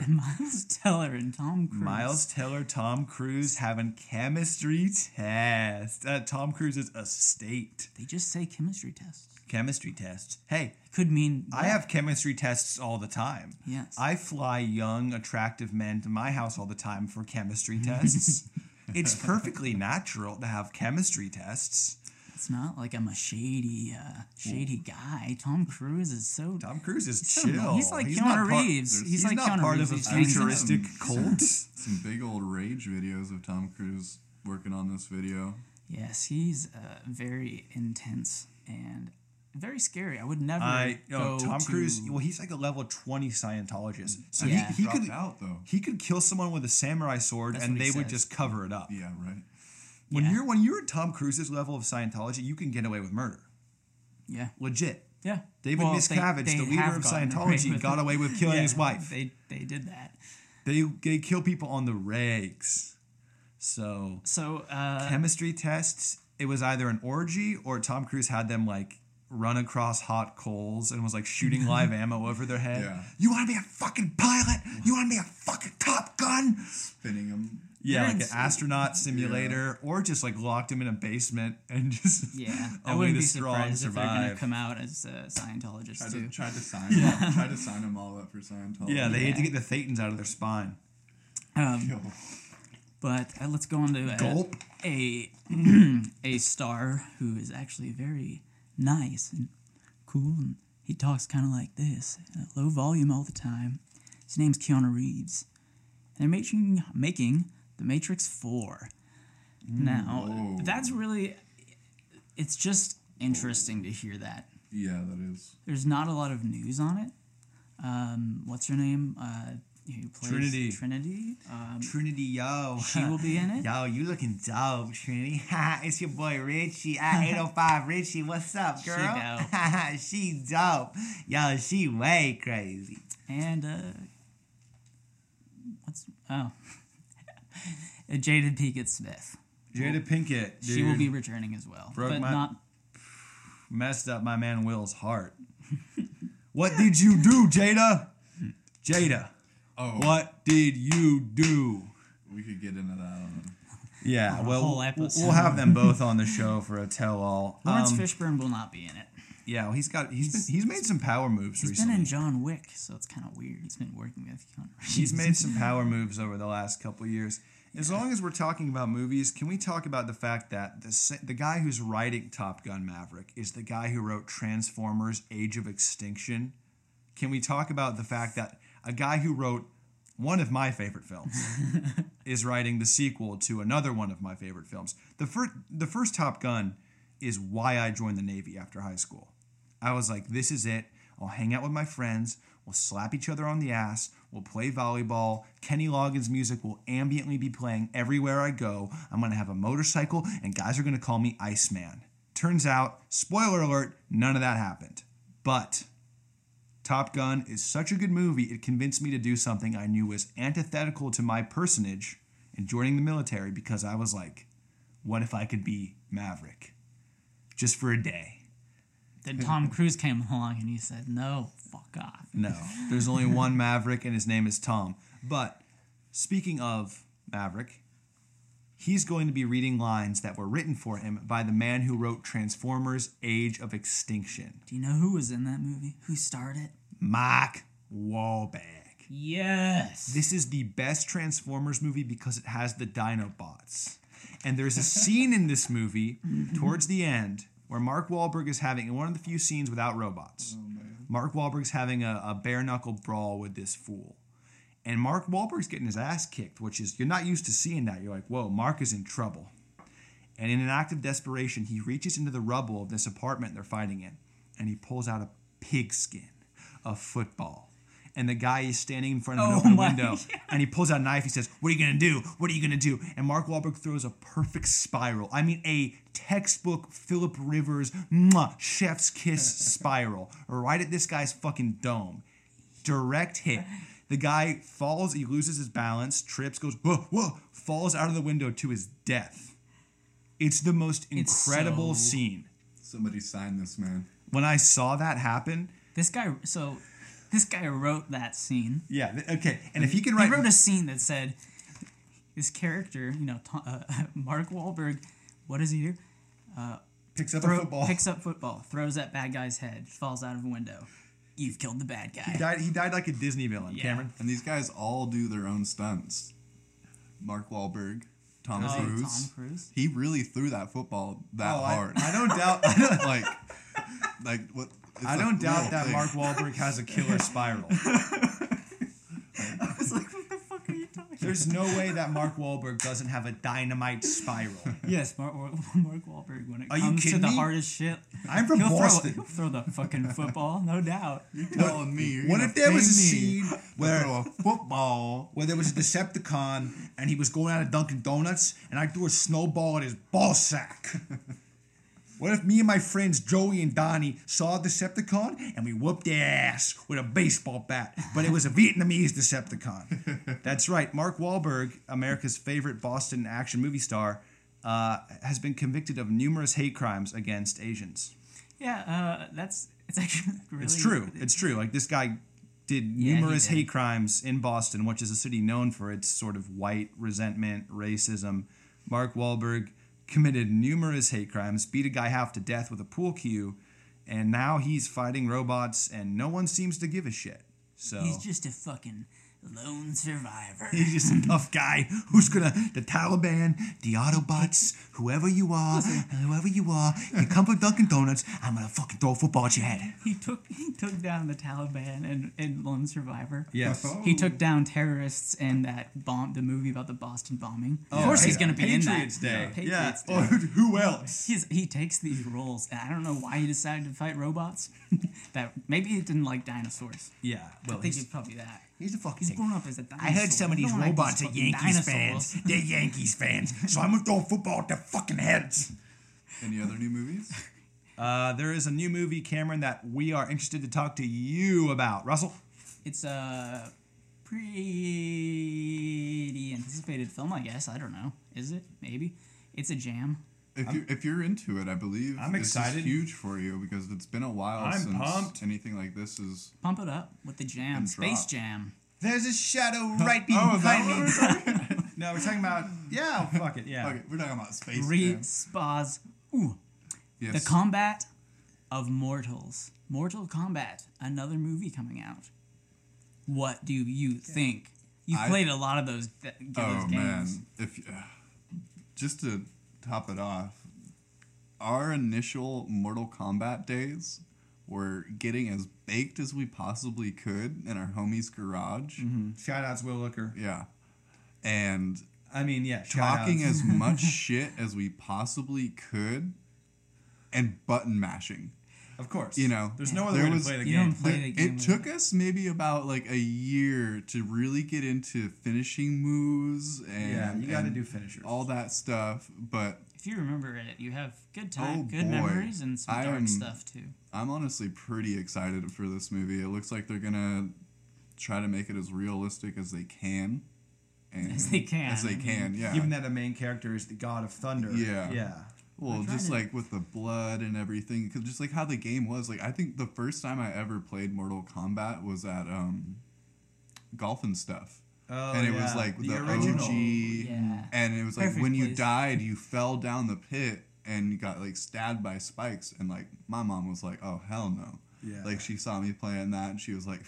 and, Miles Teller and Tom Cruise. Miles Teller, Tom Cruise having chemistry test at Tom Cruise's estate. They just say chemistry tests. Chemistry tests. Hey, Could mean I have chemistry tests all the time. Yes. I fly young, attractive men to my house all the time for chemistry tests. it's perfectly natural to have chemistry tests. It's not like I'm a shady, uh, shady guy. Tom Cruise is so. Tom Cruise is so chill. nice. He's like not Keanu Reeves. there's- He's, He's like not Keanu part Reeves. of a He's hangs futuristic cult. Some big old rage videos of Tom Cruise working on this video. Yes, he's uh, very intense and very scary. I would never. I no go Tom to- Cruise. Well, he's like a level twenty Scientologist, so Yeah. he, he could out though. he could kill someone with a samurai sword, That's and they would just cover it up. Yeah, right. When Yeah. you're when you're at Tom Cruise's level of Scientology, you can get away with murder, Yeah, legit. yeah. David Well, Miscavige, they- the leader of gotten away Scientology, got away with killing Yeah, his wife. They they did that. They they kill people on the regs. So So uh, chemistry tests. It was either an orgy or Tom Cruise had them like run across hot coals and was like shooting live ammo over their head. Yeah. You want to be a fucking pilot? You want to be a fucking Top Gun? Spinning him. Yeah, like an astronaut simulator, or just like locked him in a basement and just yeah, I only wouldn't the be strong surprised if they're going to come out as uh, Scientologists Tried too. to, tried to sign him. Tried to sign them all up for Scientology. Yeah, they hate to get the thetans out of their spine. Um, but uh, let's go on to uh, Gulp. a a star who is actually very nice and cool, and he talks kind of like this, low volume all the time. His name's Keanu Reeves. They're making making The Matrix Four. Now Whoa. that's really, it's just interesting to hear that. yeah, that is. There's not a lot of news on it. Um, what's her name? Uh, who plays Trinity. Trinity. Um, Trinity, yo. she will be in it. Yo, you looking dope, Trinity. it's your boy Richie at 805 Richie. What's up, girl? She dope. she dope. Yo, she way crazy. And uh what's oh Jada Pinkett Smith. Jada Pinkett, dude, She will be returning as well. Broke but my- not messed up my man Will's heart. what did you do, Jada? Jada, Oh, what did you do? We could get into that. On, Yeah, a well, whole we'll, we'll have them both on the show for a tell-all. Lawrence Um, Fishburne will not be in it. Yeah, well, he's got he's been, he's made some power moves He's recently. He's been in John Wick, so it's kind of weird. He's been working with Keanu Reeves. He's made some power moves over the last couple years. As long as we're talking about movies, can we talk about the fact that the the guy who's writing Top Gun Maverick is the guy who wrote Transformers: Age of Extinction? Can we talk about the fact that a guy who wrote one of my favorite films is writing the sequel to another one of my favorite films? The first the first Top Gun is why I joined the Navy after high school. I was like, this is it. I'll hang out with my friends. We'll slap each other on the ass. We'll play volleyball. Kenny Loggins' music will ambiently be playing everywhere I go. I'm going to have a motorcycle, and guys are going to call me Iceman. Turns out, spoiler alert, none of that happened. But Top Gun is such a good movie, it convinced me to do something I knew was antithetical to my personage in joining the military because I was like, what if I could be Maverick? Just for a day. Then Tom Cruise came along and he said, "No, fuck off." No, there's only one Maverick, and his name is Tom. But speaking of Maverick, he's going to be reading lines that were written for him by the man who wrote Transformers: Age of Extinction, Do you know who was in that movie? Who starred it? Mark Wahlberg. Yes. This is the best Transformers movie because it has the Dinobots. And there's a scene in this movie mm-hmm. towards the end where Mark Wahlberg is having one of the few scenes without robots. Oh, Mark Wahlberg's having a, a bare knuckle brawl with this fool. And Mark Wahlberg's getting his ass kicked, which is you're not used to seeing that. You're like, whoa, Mark is in trouble. And in an act of desperation, he reaches into the rubble of this apartment they're fighting in, and he pulls out a pigskin, a football. And the guy is standing in front of an Oh open my- window, and he pulls out a knife. He says, "What are you gonna do? What are you gonna do?" And Mark Wahlberg throws a perfect spiral. I mean, a textbook Philip Rivers mwah, chef's kiss spiral right at this guy's fucking dome. direct hit. The guy falls, he loses his balance, trips, goes whoa, whoa, falls out of the window to his death. It's the most It's incredible so- scene. Somebody sign this man. When I saw that happen, This guy, so this guy wrote that scene. yeah, okay. And if he can write, He write wrote a scene that said, "This character, you know, Tom, uh, Mark Wahlberg, what does he do? picks up a Throw, football. picks up football, throws that bad guy's head, falls out of a window. You've killed the bad guy. he died he died like a Disney villain, Yeah. Cameron. And these guys all do their own stunts. Mark Wahlberg, Tom Oh, Cruise. Tom Cruise. He really threw that football that Oh, I- hard. I, don't doubt I don't, like, like what? It's I a don't doubt that thing. Mark Wahlberg has a killer spiral. I was like, what the fuck are you talking There's no way that Mark Wahlberg doesn't have a dynamite spiral. Yes, Mark, Mark Wahlberg. When it Are you comes to kidding the me? hardest shit, I'm from he'll Boston. throw, he'll throw the fucking football, no doubt. You're telling me. You're what gonna if there was a me scene where- a football? where there was a Decepticon and he was going out of Dunkin' Donuts and I threw a snowball at his ball sack. What if me and my friends Joey and Donnie saw a Decepticon and we whooped their ass with a baseball bat, but it was a Vietnamese Decepticon? That's right. Mark Wahlberg, America's favorite Boston action movie star, uh, has been convicted of numerous hate crimes against Asians. Yeah, uh, that's it's actually really. It's true. It's true. Like this guy did Yeah, numerous did. hate crimes in Boston, which is a city known for its sort of white resentment, racism. Mark Wahlberg committed numerous hate crimes, beat a guy half to death with a pool cue, and now he's fighting robots, and no one seems to give a shit. So He's just a fucking lone survivor. He's just a tough guy who's gonna the Taliban, the Autobots, whoever you are, whoever you are, you come for Dunkin' Donuts, I'm gonna fucking throw a football at your head. He took he took down the Taliban and, and Lone Survivor. Yes. He took down terrorists in that bomb, the movie about the Boston bombing. Oh, of Oh, course, he's to be Patriots in that. Day. Patriots yeah. Day. Or who else? He's, he takes these roles, and I don't know why he decided to fight robots. that maybe he didn't like dinosaurs. Yeah. Well, I think it's probably that. He's a fucking. He's grown up as a dinosaur. I heard some of these don't like robots these are Yankees dinosaurs. fans. They're Yankees fans. So I'm gonna throw a football at their fucking heads. Any other new movies? Uh, there is a new movie, Cameron, that we are interested to talk to you about. Russell. It's a pretty anticipated film, I guess. I don't know. Is it? Maybe. It's a jam. If you if you're into it, I believe I'm this is excited. huge for you because it's been a while I'm since pumped. anything like this is. Pump it up with the jam. Space. Jam. There's a shadow right Oh, is that behind what me. we're No, we're talking about. Yeah, fuck it. Yeah. okay, we're talking about space. Re Jam. spas. Ooh. Yes. The combat of mortals. Mortal Kombat. Another movie coming out. What do you think? You've I- played a lot of those, th- those oh games. man, if uh, just to top it off, our initial Mortal Kombat days were getting as baked as we possibly could in our homie's garage. Mm-hmm. Shout outs, Will Looker. Yeah, and I mean, yeah. talking as much shit as we possibly could, and button mashing. Of course. You know, there's no other there way was- to play the You game. don't play There- the game it with- took us maybe about like a year to really get into finishing moves and Yeah, you gotta do finishers. all that stuff. But If you remember it, you have good time, Oh, good boy. memories, and some I dark am- stuff too. I'm honestly pretty excited for this movie. It looks like they're gonna try to make it as realistic as they can. And As they can, As I they mean. can, yeah. Given that a main character is the god of thunder. Yeah. Yeah. Well, just to- like with the blood and everything, because just like how the game was, like I think the first time I ever played Mortal Kombat was at um, golf and stuff, Oh, and it was like the, original. OG, Yeah. and it was like Perfect when you place. died, you fell down the pit and you got like stabbed by spikes, and like my mom was like, "Oh hell no!" Yeah. Like she saw me playing that, and she was like,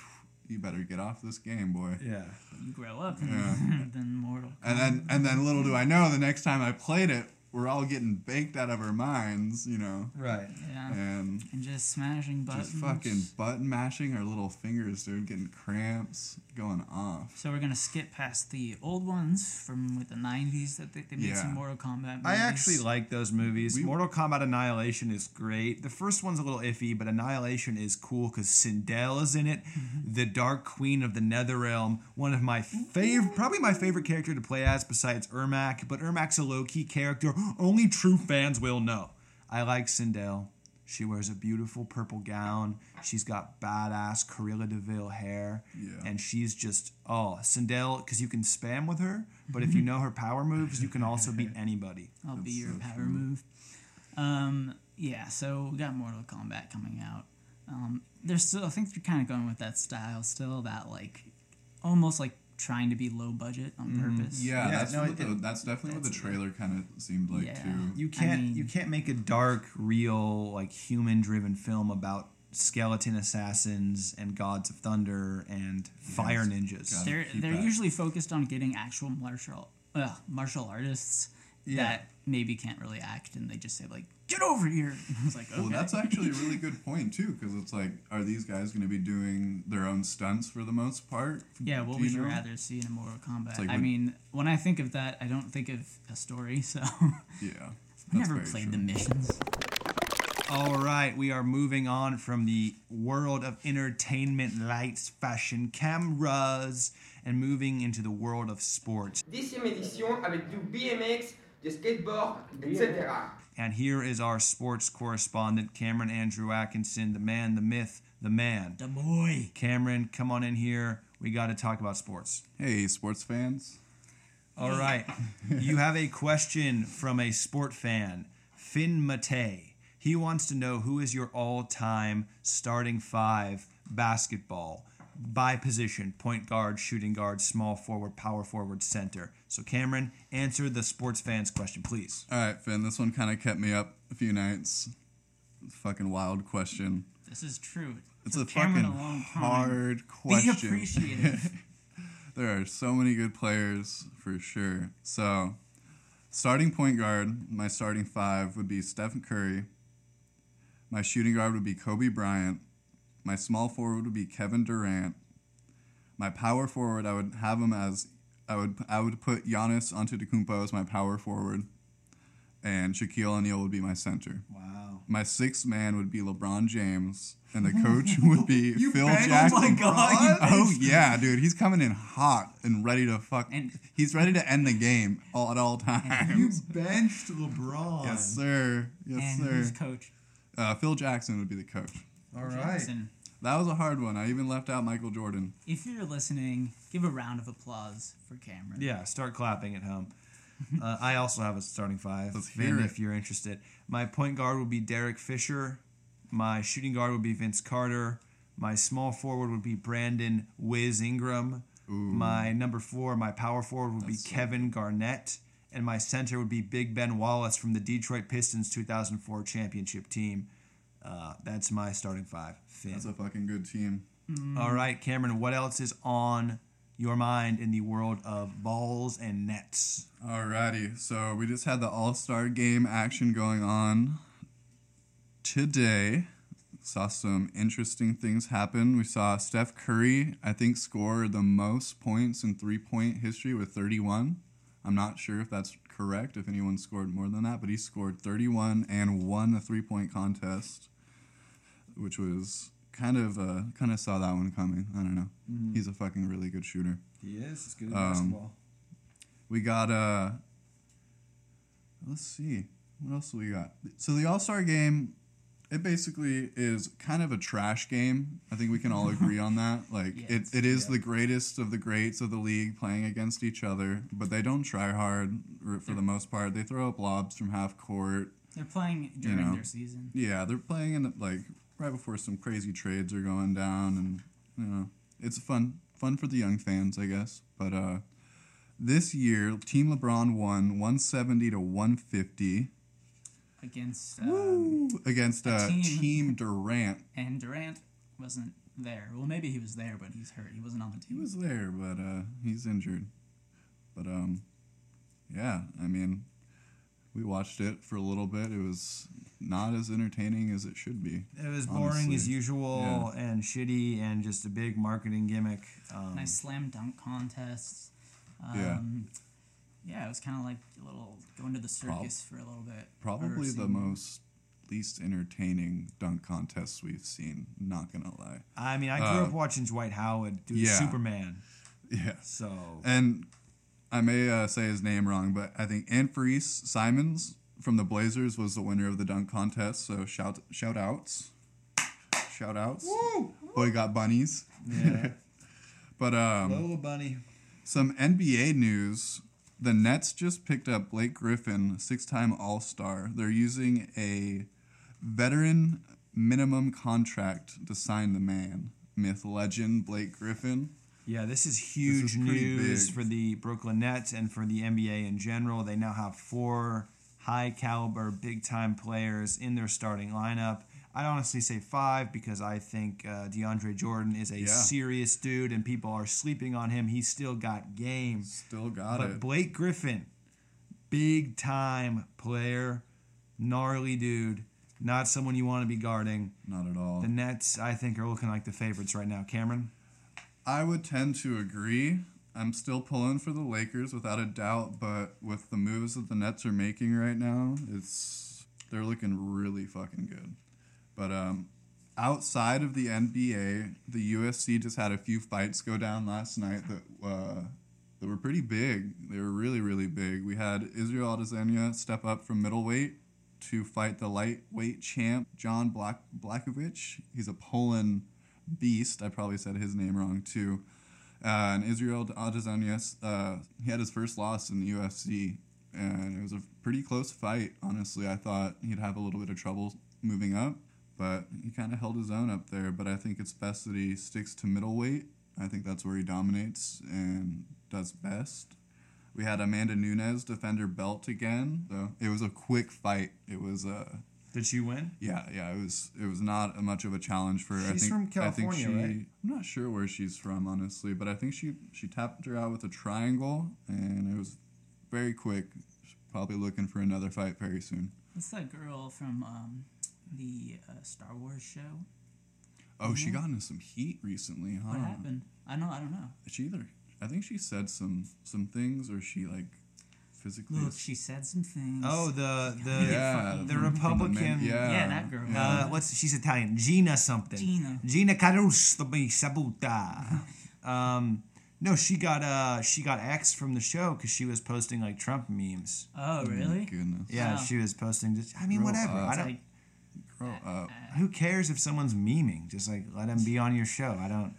"You better get off this game, boy." Yeah. You grow up, Yeah. then Mortal. And then and then little do I know, the next time I played it, we're all getting baked out of our minds, you know, Right. Yeah, and and just smashing buttons. just fucking button mashing our little fingers, dude, getting cramps, going off. So we're gonna skip past the old ones from with the '90s that they, they made Yeah. some Mortal Kombat. Movies. I actually like those movies. We- Mortal Kombat Annihilation is great. The first one's a little iffy, but Annihilation is cool because Sindel is in it, mm-hmm. the Dark Queen of the Netherrealm. One of my favorite, probably my favorite character to play as besides Ermac, but Ermac's a low key character. Only true fans will know. I like Sindel. She wears a beautiful purple gown. She's got badass Cruella de Vil hair. Yeah. And she's just, oh, Sindel, because you can spam with her, but if you know her power moves, you can also beat anybody. I'll be your so power true. move. Um, yeah, so we got Mortal Kombat coming out. Um, they're still, I think they're kind of going with that style still, that like almost like trying to be low budget on purpose. Yeah, Yeah, that's, no, what it- the, that's definitely what the trailer kind of seemed like Yeah. too. You can't mean- you can't make a dark, real, like human driven film about skeleton assassins and gods of thunder and fire ninjas. They're they're that. usually focused on getting actual martial uh, martial artists Yeah. that maybe can't really act, and they just say like, "Get over here." I was like, "Okay." Well, that's actually a really good point too, because it's like, are these guys going to be doing their own stunts for the most part? yeah. What Do would you you know? rather see in a Mortal Kombat? like I when- mean, when I think of that, I don't think of a story. So Yeah, I never played true. the missions. All right, we are moving on from the world of entertainment, lights, fashion, cameras, and moving into the world of sports. Dixième édition avec du BMX, du skateboard, etc. And here is our sports correspondent, Cameron Andrew Atkinson, the man, the myth, the man. The boy. Cameron, come on in here. We got to talk about sports. Hey, sports fans. All right. you have a question from a sport fan, Finn Mate. He wants to know who is your all time starting five basketball by position point guard, shooting guard, small forward, power forward, center. So, Cameron, answer the sports fans question, please. All right, Finn. This one kind of kept me up a few nights. Fucking wild question. This is true. It's Took a Cameron fucking a long time. hard Be question. appreciative. There are so many good players for sure. So, starting point guard, my starting five would be Stephen Curry. My shooting guard would be Kobe Bryant. My small forward would be Kevin Durant. My power forward, I would have him as I would I would put Giannis Antetokounmpo as my power forward, and Shaquille O'Neal would be my center. Wow. My sixth man would be LeBron James, and the coach would be Phil Jackson. Oh my God, Oh yeah, dude, he's coming in hot and ready to fuck. And- he's ready to end the game all at all times. You benched LeBron. yes, sir. Yes, and who's sir. coach? Uh, Phil Jackson would be the coach. All Jackson. That was a hard one. I even left out Michael Jordan. If you're listening, give a round of applause for Cameron. Yeah, start clapping at home. Uh, I also have a starting five. Let's hear it. if you're interested. My point guard would be Derek Fisher. My shooting guard would be Vince Carter. My small forward would be Brandon Wiz Ingram. Ooh. My number four, my power forward would be That's so Kevin Garnett. And my center would be Big Ben Wallace from the Detroit Pistons 2004 championship team. Uh, that's my starting five. Finn. That's a fucking good team. All right, Cameron, what else is on your mind in the world of balls and nets? Alrighty, so we just had the All Star Game action going on today. Saw some interesting things happen. We saw Steph Curry, I think, score the most points in three point history with 31. I'm not sure if that's correct, if anyone scored more than that, but he scored 31 and won the three point contest, which was kind of uh, kind of saw that one coming. I don't know. He's a fucking really good shooter. He is. It's good at Um, basketball. We got uh let's see. What else do we got? So the All-Star game it basically is kind of a trash game. I think we can all agree on that. Like Yeah, it, it is yeah. the greatest of the greats of the league playing against each other, but they don't try hard for the most part. They throw up lobs from half court. They're playing during know. their season. Yeah, they're playing in like right before some crazy trades are going down, and you know it's fun, fun for the young fans, I guess. But uh, this year, Team LeBron won one seventy to one fifty against um, against uh, team. team. Durant. and Durant wasn't there. Well, maybe he was there, but he's hurt. He wasn't on the team. He was there, but uh, he's injured. But um, yeah, I mean, we watched it for a little bit. It was not as entertaining as it should be. It was boring honestly. as usual and shitty and just a big marketing gimmick. Um, nice slam dunk contests. Um, Yeah. Yeah, it was kind of like a little going to the circus for a little bit. Probably the most least entertaining dunk contests we've seen. Not gonna lie. I mean, I grew Uh, up watching Dwight Howard do yeah. Superman. Yeah, So and I may uh, say his name wrong, but I think Anfreeze Simons from the Blazers was the winner of the dunk contest. So shout shout outs, shout outs. Boy got bunnies. Yeah. But um, Lola Bunny. some NBA news. The Nets just picked up Blake Griffin, six-time All-Star. They're using a veteran minimum contract to sign the man, myth legend Blake Griffin. Yeah, this is huge is news big. for the Brooklyn Nets and for the NBA in general. They now have four high caliber, big time players in their starting lineup. I'd honestly say five because I think uh, DeAndre Jordan is a Yeah. serious dude and people are sleeping on him. He's still got game. Still got But it. But Blake Griffin, big time player, gnarly dude, not someone you want to be guarding. Not at all. The Nets, I think, are looking like the favorites right now. Cameron? I would tend to agree. I'm still pulling for the Lakers without a doubt, but with the moves that the Nets are making right now, it's they're looking really fucking good. But um, outside of the NBA, the UFC just had a few fights go down last night that uh, that were pretty big. They were really really big. We had Israel Adesanya step up from middleweight to fight the lightweight champ John Black Blachowicz. He's a Poland beast. I probably said his name wrong too. Uh, and Israel Adesanya, uh, he had his first loss in the UFC, and it was a pretty close fight. Honestly, I thought he'd have a little bit of trouble moving up, but he kind of held his own up there. But I think it's best that he sticks to middleweight. I think that's where he dominates and does best. We had Amanda Nunes defend her belt again. So it was a quick fight. It was uh, Did she win? yeah, yeah, it was it was not much of a challenge for her. I She's think, from I think California, she, right? I'm not sure where she's from, honestly, but I think she she tapped her out with a triangle, and it was very quick. She's probably looking for another fight very soon. What's that girl from um, the uh, Star Wars show? Oh, she got into some heat recently, huh? What happened? I know. I don't know. She either I think she said some some things, or she like physically. Look, she said some things. Oh, the the yeah, the from- from the Republican. men- yeah, Yeah, that girl. Uh, what's she's Italian? Gina something. Gina. Gina Caruso Sabuta. um, no, she got uh she got X from the show because she was posting like Trump memes. Oh, really? Goodness, Yeah, Wow. she was posting. Just, I mean, Grow whatever. up. I don't. like, grow who cares if someone's memeing? Just like let them be on your show. I don't.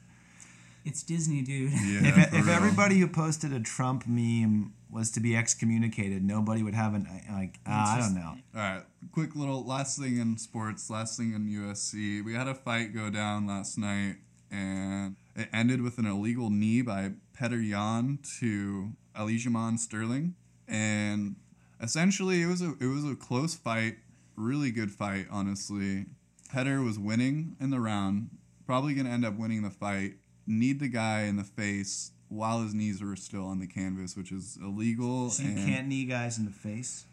it's Disney, dude. Yeah, if if everybody who posted a Trump meme was to be excommunicated, nobody would have an like. Uh, I don't know. All right, quick little last thing in sports, last thing in UFC. We had a fight go down last night, and it ended with an illegal knee by Petr Yan to Aljamain Sterling, and essentially it was a it was a close fight, really good fight, honestly. Petr was winning in the round, probably gonna end up winning the fight. Need the guy in the face while his knees were still on the canvas, which is illegal. So you and can't knee guys in the face.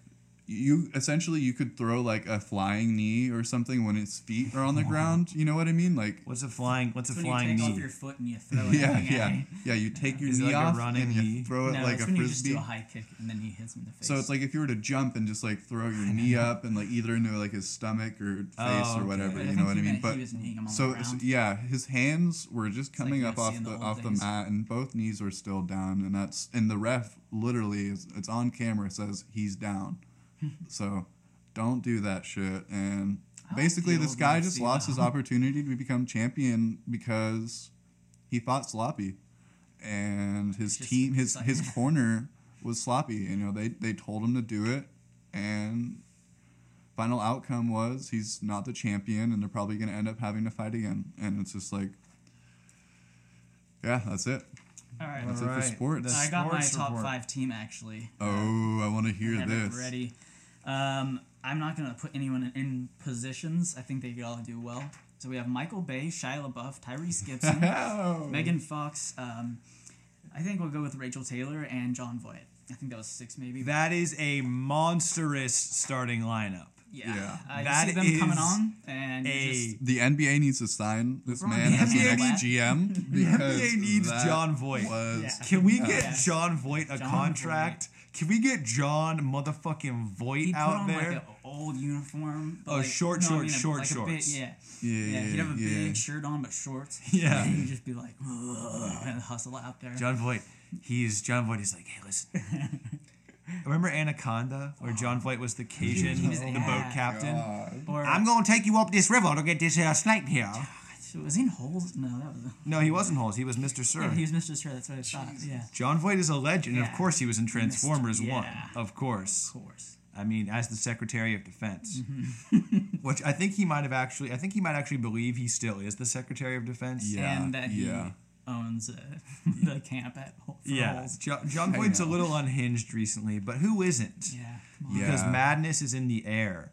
You essentially you could throw like a flying knee or something when its feet are on the ground. You know what I mean? Like What's a flying? What's a It's when you flying take knee? off your foot and you throw it. yeah, at yeah, guy. yeah. You take your Is knee like off running and you knee? throw it No, like it's a when you just do frisbee. a high kick and then he hits him in the face. So it's like if you were to jump and just like throw your knee up and like either into like his stomach or oh, face Oh, or whatever. But You know what I mean? But he was him on so, the so yeah, his hands were just like coming up off the the old off the mat, and both knees were still down, and that's and the ref literally is it's on camera says he's down, so don't do that shit. And basically, this guy just UFC lost his opportunity to become champion because he fought sloppy, and his Just team his his corner was sloppy. You know they they told him to do it, and final outcome was he's not the champion and they're probably going to end up having to fight again and it's just like yeah that's it All right. That's it for Alright, sports. the I got my top report. five team actually. oh i want to hear have this ready. Um, I'm not gonna put anyone in, in positions. I think they could all do well. So we have Michael Bay, Shia LaBeouf, Tyrese Gibson, Oh. Megan Fox. Um, I think we'll go with Rachael Taylor and Jon Voight. I think that was six maybe. That is a monstrous starting lineup. yeah, Yeah. I That see them coming on, and A just, the NBA needs to sign this man James as the next GM The NBA needs Jon Voight. Was, Yeah. Can we get Yeah. Jon Voight a John contract? Can we get John motherfucking Voight he put out on there? like an old uniform. but Oh, like, short, no, I short, mean, short like a shorts. bit- yeah. Yeah, Yeah, yeah, he'd have a yeah. big shirt on but shorts. Yeah. and he'd just be like, "Ugh," and hustle out there. Jon Voight. He's Jon Voight. He's like, hey, listen. Remember Anaconda, where Jon Voight was the Cajun, the Yeah. boat captain? Or I'm gonna take you up this river to get this uh, snake here. was he in holes? No, that was. No, he wasn't Holes. He was Mr. Sir. Yeah, he was Mr. Sure. That's what I thought. Yeah, Jon Voight is a legend, and of course he was in Transformers Mr. One. Yeah. Of course. of course. I mean, as the Secretary of Defense, Mm-hmm. which I think he might have actually. I think he might actually believe he still is the Secretary of Defense. Yeah, and that he yeah. owns uh, the camp at Hol- for Yeah, holes. Jo- John Voight's a little unhinged recently, but who isn't? Yeah, come on. Yeah. because madness is in the air.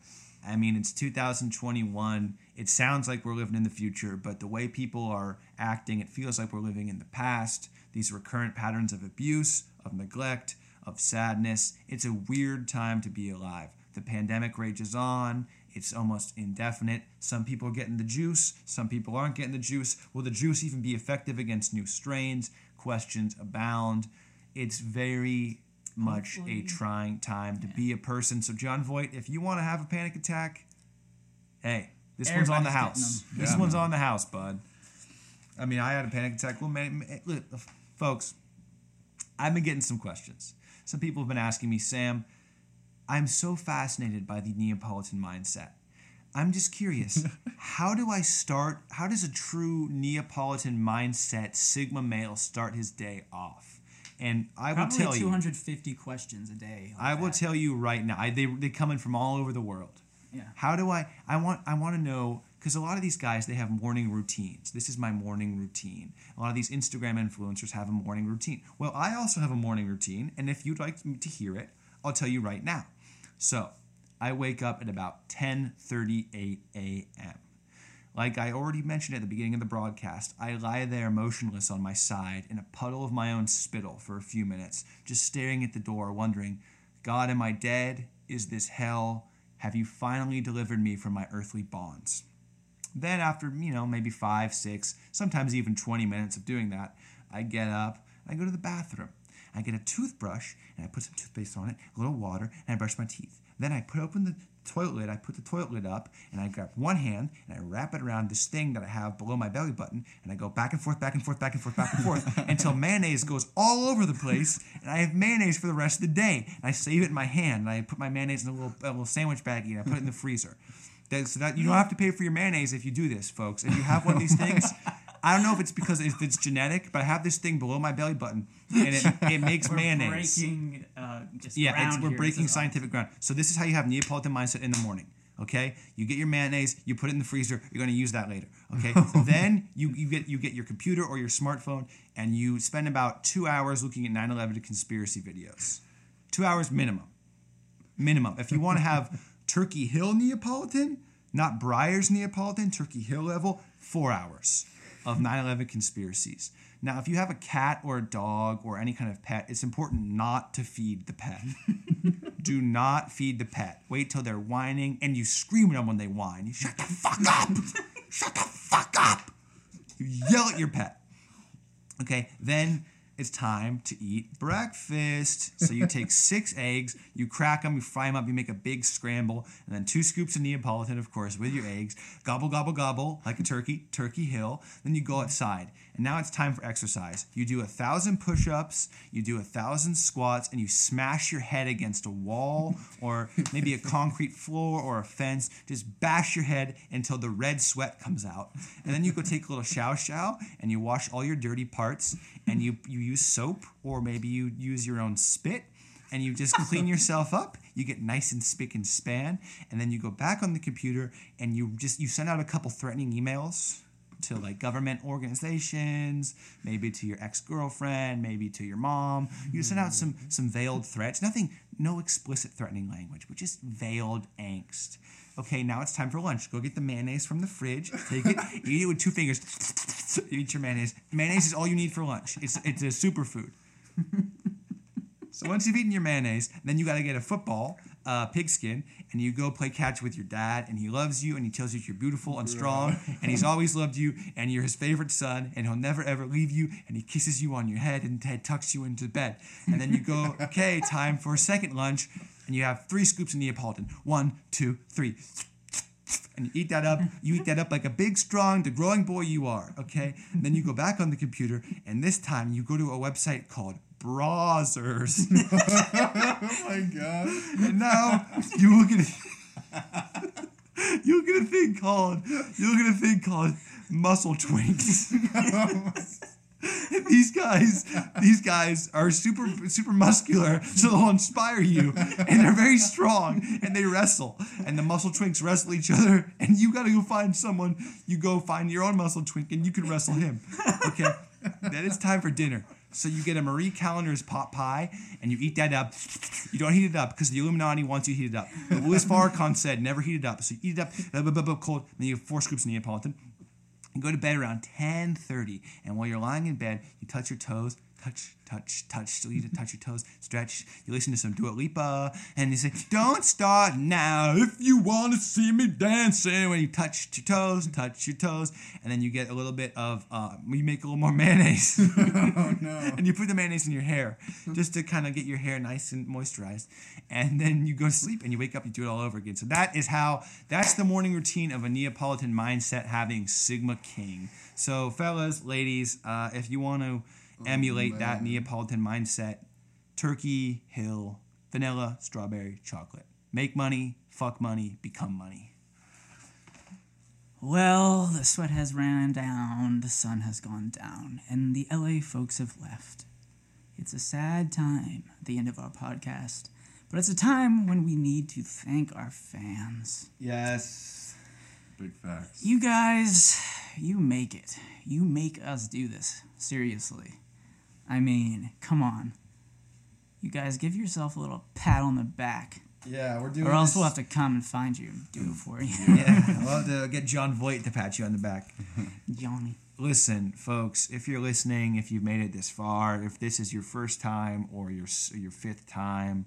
I mean, it's 2021. It sounds like we're living in the future, but the way people are acting, it feels like we're living in the past. These recurrent patterns of abuse, of neglect, of sadness. It's a weird time to be alive. The pandemic rages on. It's almost indefinite. Some people are getting the juice, some people aren't getting the juice. Will the juice even be effective against new strains? Questions abound. It's very much a mm-hmm. trying time to be a person. So, Jon Voight, if you want to have a panic attack, hey, this one's on the house. getting This Yeah, one's man. on the house, bud. I mean, I had a panic attack. Well, man, man, look, uh, folks, I've been getting some questions. Some people have been asking me, Sam, I'm so fascinated by the Neapolitan mindset. I'm just curious, how do I start? How does a true Neapolitan mindset Sigma male start his day off? And I will Probably tell you, 250 questions a day. like I will that. tell you right now. I, they they come in from all over the world. Yeah. How do I? I want I want to know because a lot of these guys they have morning routines. This is my morning routine. A lot of these Instagram influencers have a morning routine. Well, I also have a morning routine, and if you'd like me to hear it, I'll tell you right now. So, I wake up at about 10:38 a.m. Like I already mentioned at the beginning of the broadcast, I lie there motionless on my side in a puddle of my own spittle for a few minutes, just staring at the door, wondering, God, am I dead? Is this hell? Have you finally delivered me from my earthly bonds? Then, after, you know, maybe five, six, sometimes even 20 minutes of doing that, I get up, I go to the bathroom. I get a toothbrush and I put some toothpaste on it, a little water, and I brush my teeth. Then I put open the toilet lid, I put the toilet lid up, and I grab one hand and I wrap it around this thing that I have below my belly button, and I go back and forth, back and forth, back and forth, back and forth until mayonnaise goes all over the place, and I have mayonnaise for the rest of the day. And I save it in my hand, and I put my mayonnaise in a little, a little sandwich baggie, and I put it in the freezer. That, so that you don't have to pay for your mayonnaise if you do this, folks. If you have one of these things, I don't know if it's because if it's genetic, but I have this thing below my belly button, and it, it makes We're mayonnaise. breaking uh, just Yeah, it's, we're breaking scientific ground. So this is how you have Neapolitan mindset in the morning. Okay, you get your mayonnaise, you put it in the freezer. You're going to use that later. Okay, then you, you get you get your computer or your smartphone, and you spend about two hours looking at 9/11 conspiracy videos. Two hours minimum, minimum. If you want to have Turkey Hill Neapolitan, not Breyers Neapolitan, Turkey Hill level, four hours of 9/11 conspiracies. Now, if you have a cat or a dog or any kind of pet, it's important not to feed the pet. Do not feed the pet. Wait till they're whining, and you scream at them when they whine. You shut the fuck up. shut the fuck up. You yell at your pet. Okay, then it's time to eat breakfast. So you take six eggs, you crack them, you fry them up, you make a big scramble, and then two scoops of Neapolitan, of course, with your eggs. Gobble, gobble, gobble, like a turkey, Turkey Hill. Then you go outside, and now it's time for exercise. You do a thousand push ups, you do a thousand squats, and you smash your head against a wall or maybe a concrete floor or a fence. Just bash your head until the red sweat comes out. And then you go take a little show show and you wash all your dirty parts and you, you use soap or maybe you use your own spit and you just clean yourself up. You get nice and spick and span, and then you go back on the computer and you just you send out a couple threatening emails to like government organizations, maybe to your ex-girlfriend, maybe to your mom. You send out some mm-hmm. some veiled threats. Nothing, no explicit threatening language, but just veiled angst. Okay, now it's time for lunch. Go get the mayonnaise from the fridge. Take it, eat it with two fingers. eat your mayonnaise. Mayonnaise is all you need for lunch. It's it's a superfood. So once you've eaten your mayonnaise, then you got to get a football, uh, pigskin, and you go play catch with your dad. And he loves you, and he tells you you're beautiful and strong, and he's always loved you, and you're his favorite son, and he'll never ever leave you. And he kisses you on your head and Ted tucks you into bed. And then you go, okay, time for a second lunch, and you have three scoops of Neapolitan. One, two, three. And you eat that up. You eat that up like a big, strong, the growing boy you are. Okay. And then you go back on the computer, and this time you go to a website called browsers. Oh my god. and now you look at you look at a thing called you look at a thing called muscle twinks. these guys, these guys are super super muscular, so they'll inspire you, and they're very strong, and they wrestle, and the muscle twinks wrestle each other, and you gotta go find someone. You go find your own muscle twink, and you can wrestle him. Okay, then it's time for dinner. So you get a Marie Callender's pot pie, and you eat that up. You don't heat it up because the Illuminati wants you to heat it up. But Louis Farrakhan said never heat it up. So you eat it up, uh, bu- bu- bu- cold. Then you have four scoops of Neapolitan. You go to bed around 10:30, and while you're lying in bed, you touch your toes, touch, touch, touch. Still you to touch your toes, stretch. You listen to some Dua Lipa, and you say, "Don't start now if you want to see me dancing." When you touch your toes, touch your toes, and then you get a little bit of, uh, you make a little more mayonnaise, Oh no. and you put the mayonnaise in your hair just to kind of get your hair nice and moisturized. And then you go to sleep and you wake up, you do it all over again. So that is how, that's the morning routine of a Neapolitan mindset having Sigma King. So, fellas, ladies, uh, if you want to emulate that. Mm-hmm. Neapolitan mindset, turkey, hill, vanilla, strawberry, chocolate. Make money, fuck money, become money. Well, the sweat has ran down, the sun has gone down, and the LA folks have left. It's a sad time at the end of our podcast, but it's a time when we need to thank our fans. Yes. Big facts. You guys, you make it. You make us do this. Seriously. I mean, come on. You guys give yourself a little pat on the back, Yeah, we're doing or else this- we'll have to come and find you and do it for you. Yeah, we'll have to get Jon Voight to pat you on the back. Johnny. listen, folks, if you're listening, if you've made it this far, if this is your first time or your your fifth time,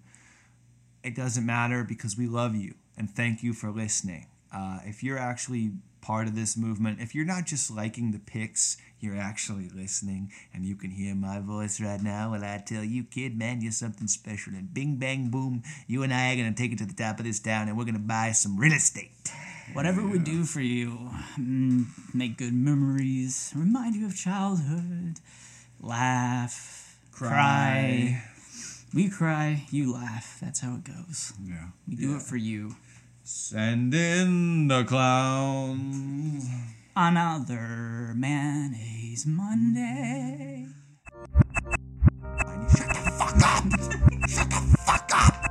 it doesn't matter because we love you and thank you for listening. Uh, if you're actually part of this movement, if you're not just liking the pics, you're actually listening, and you can hear my voice right now while I tell you, kid, man, you're something special. And bing, bang, boom, you and I are gonna take it to the top of this town, and we're gonna buy some real estate. Whatever we do for you, mm, make good memories, remind you of childhood, laugh, cry. We cry, you laugh. That's how it goes. Yeah. We do it for you. Send in the clowns. Another mayonnaise Monday. Shut the fuck up! Shut the fuck up!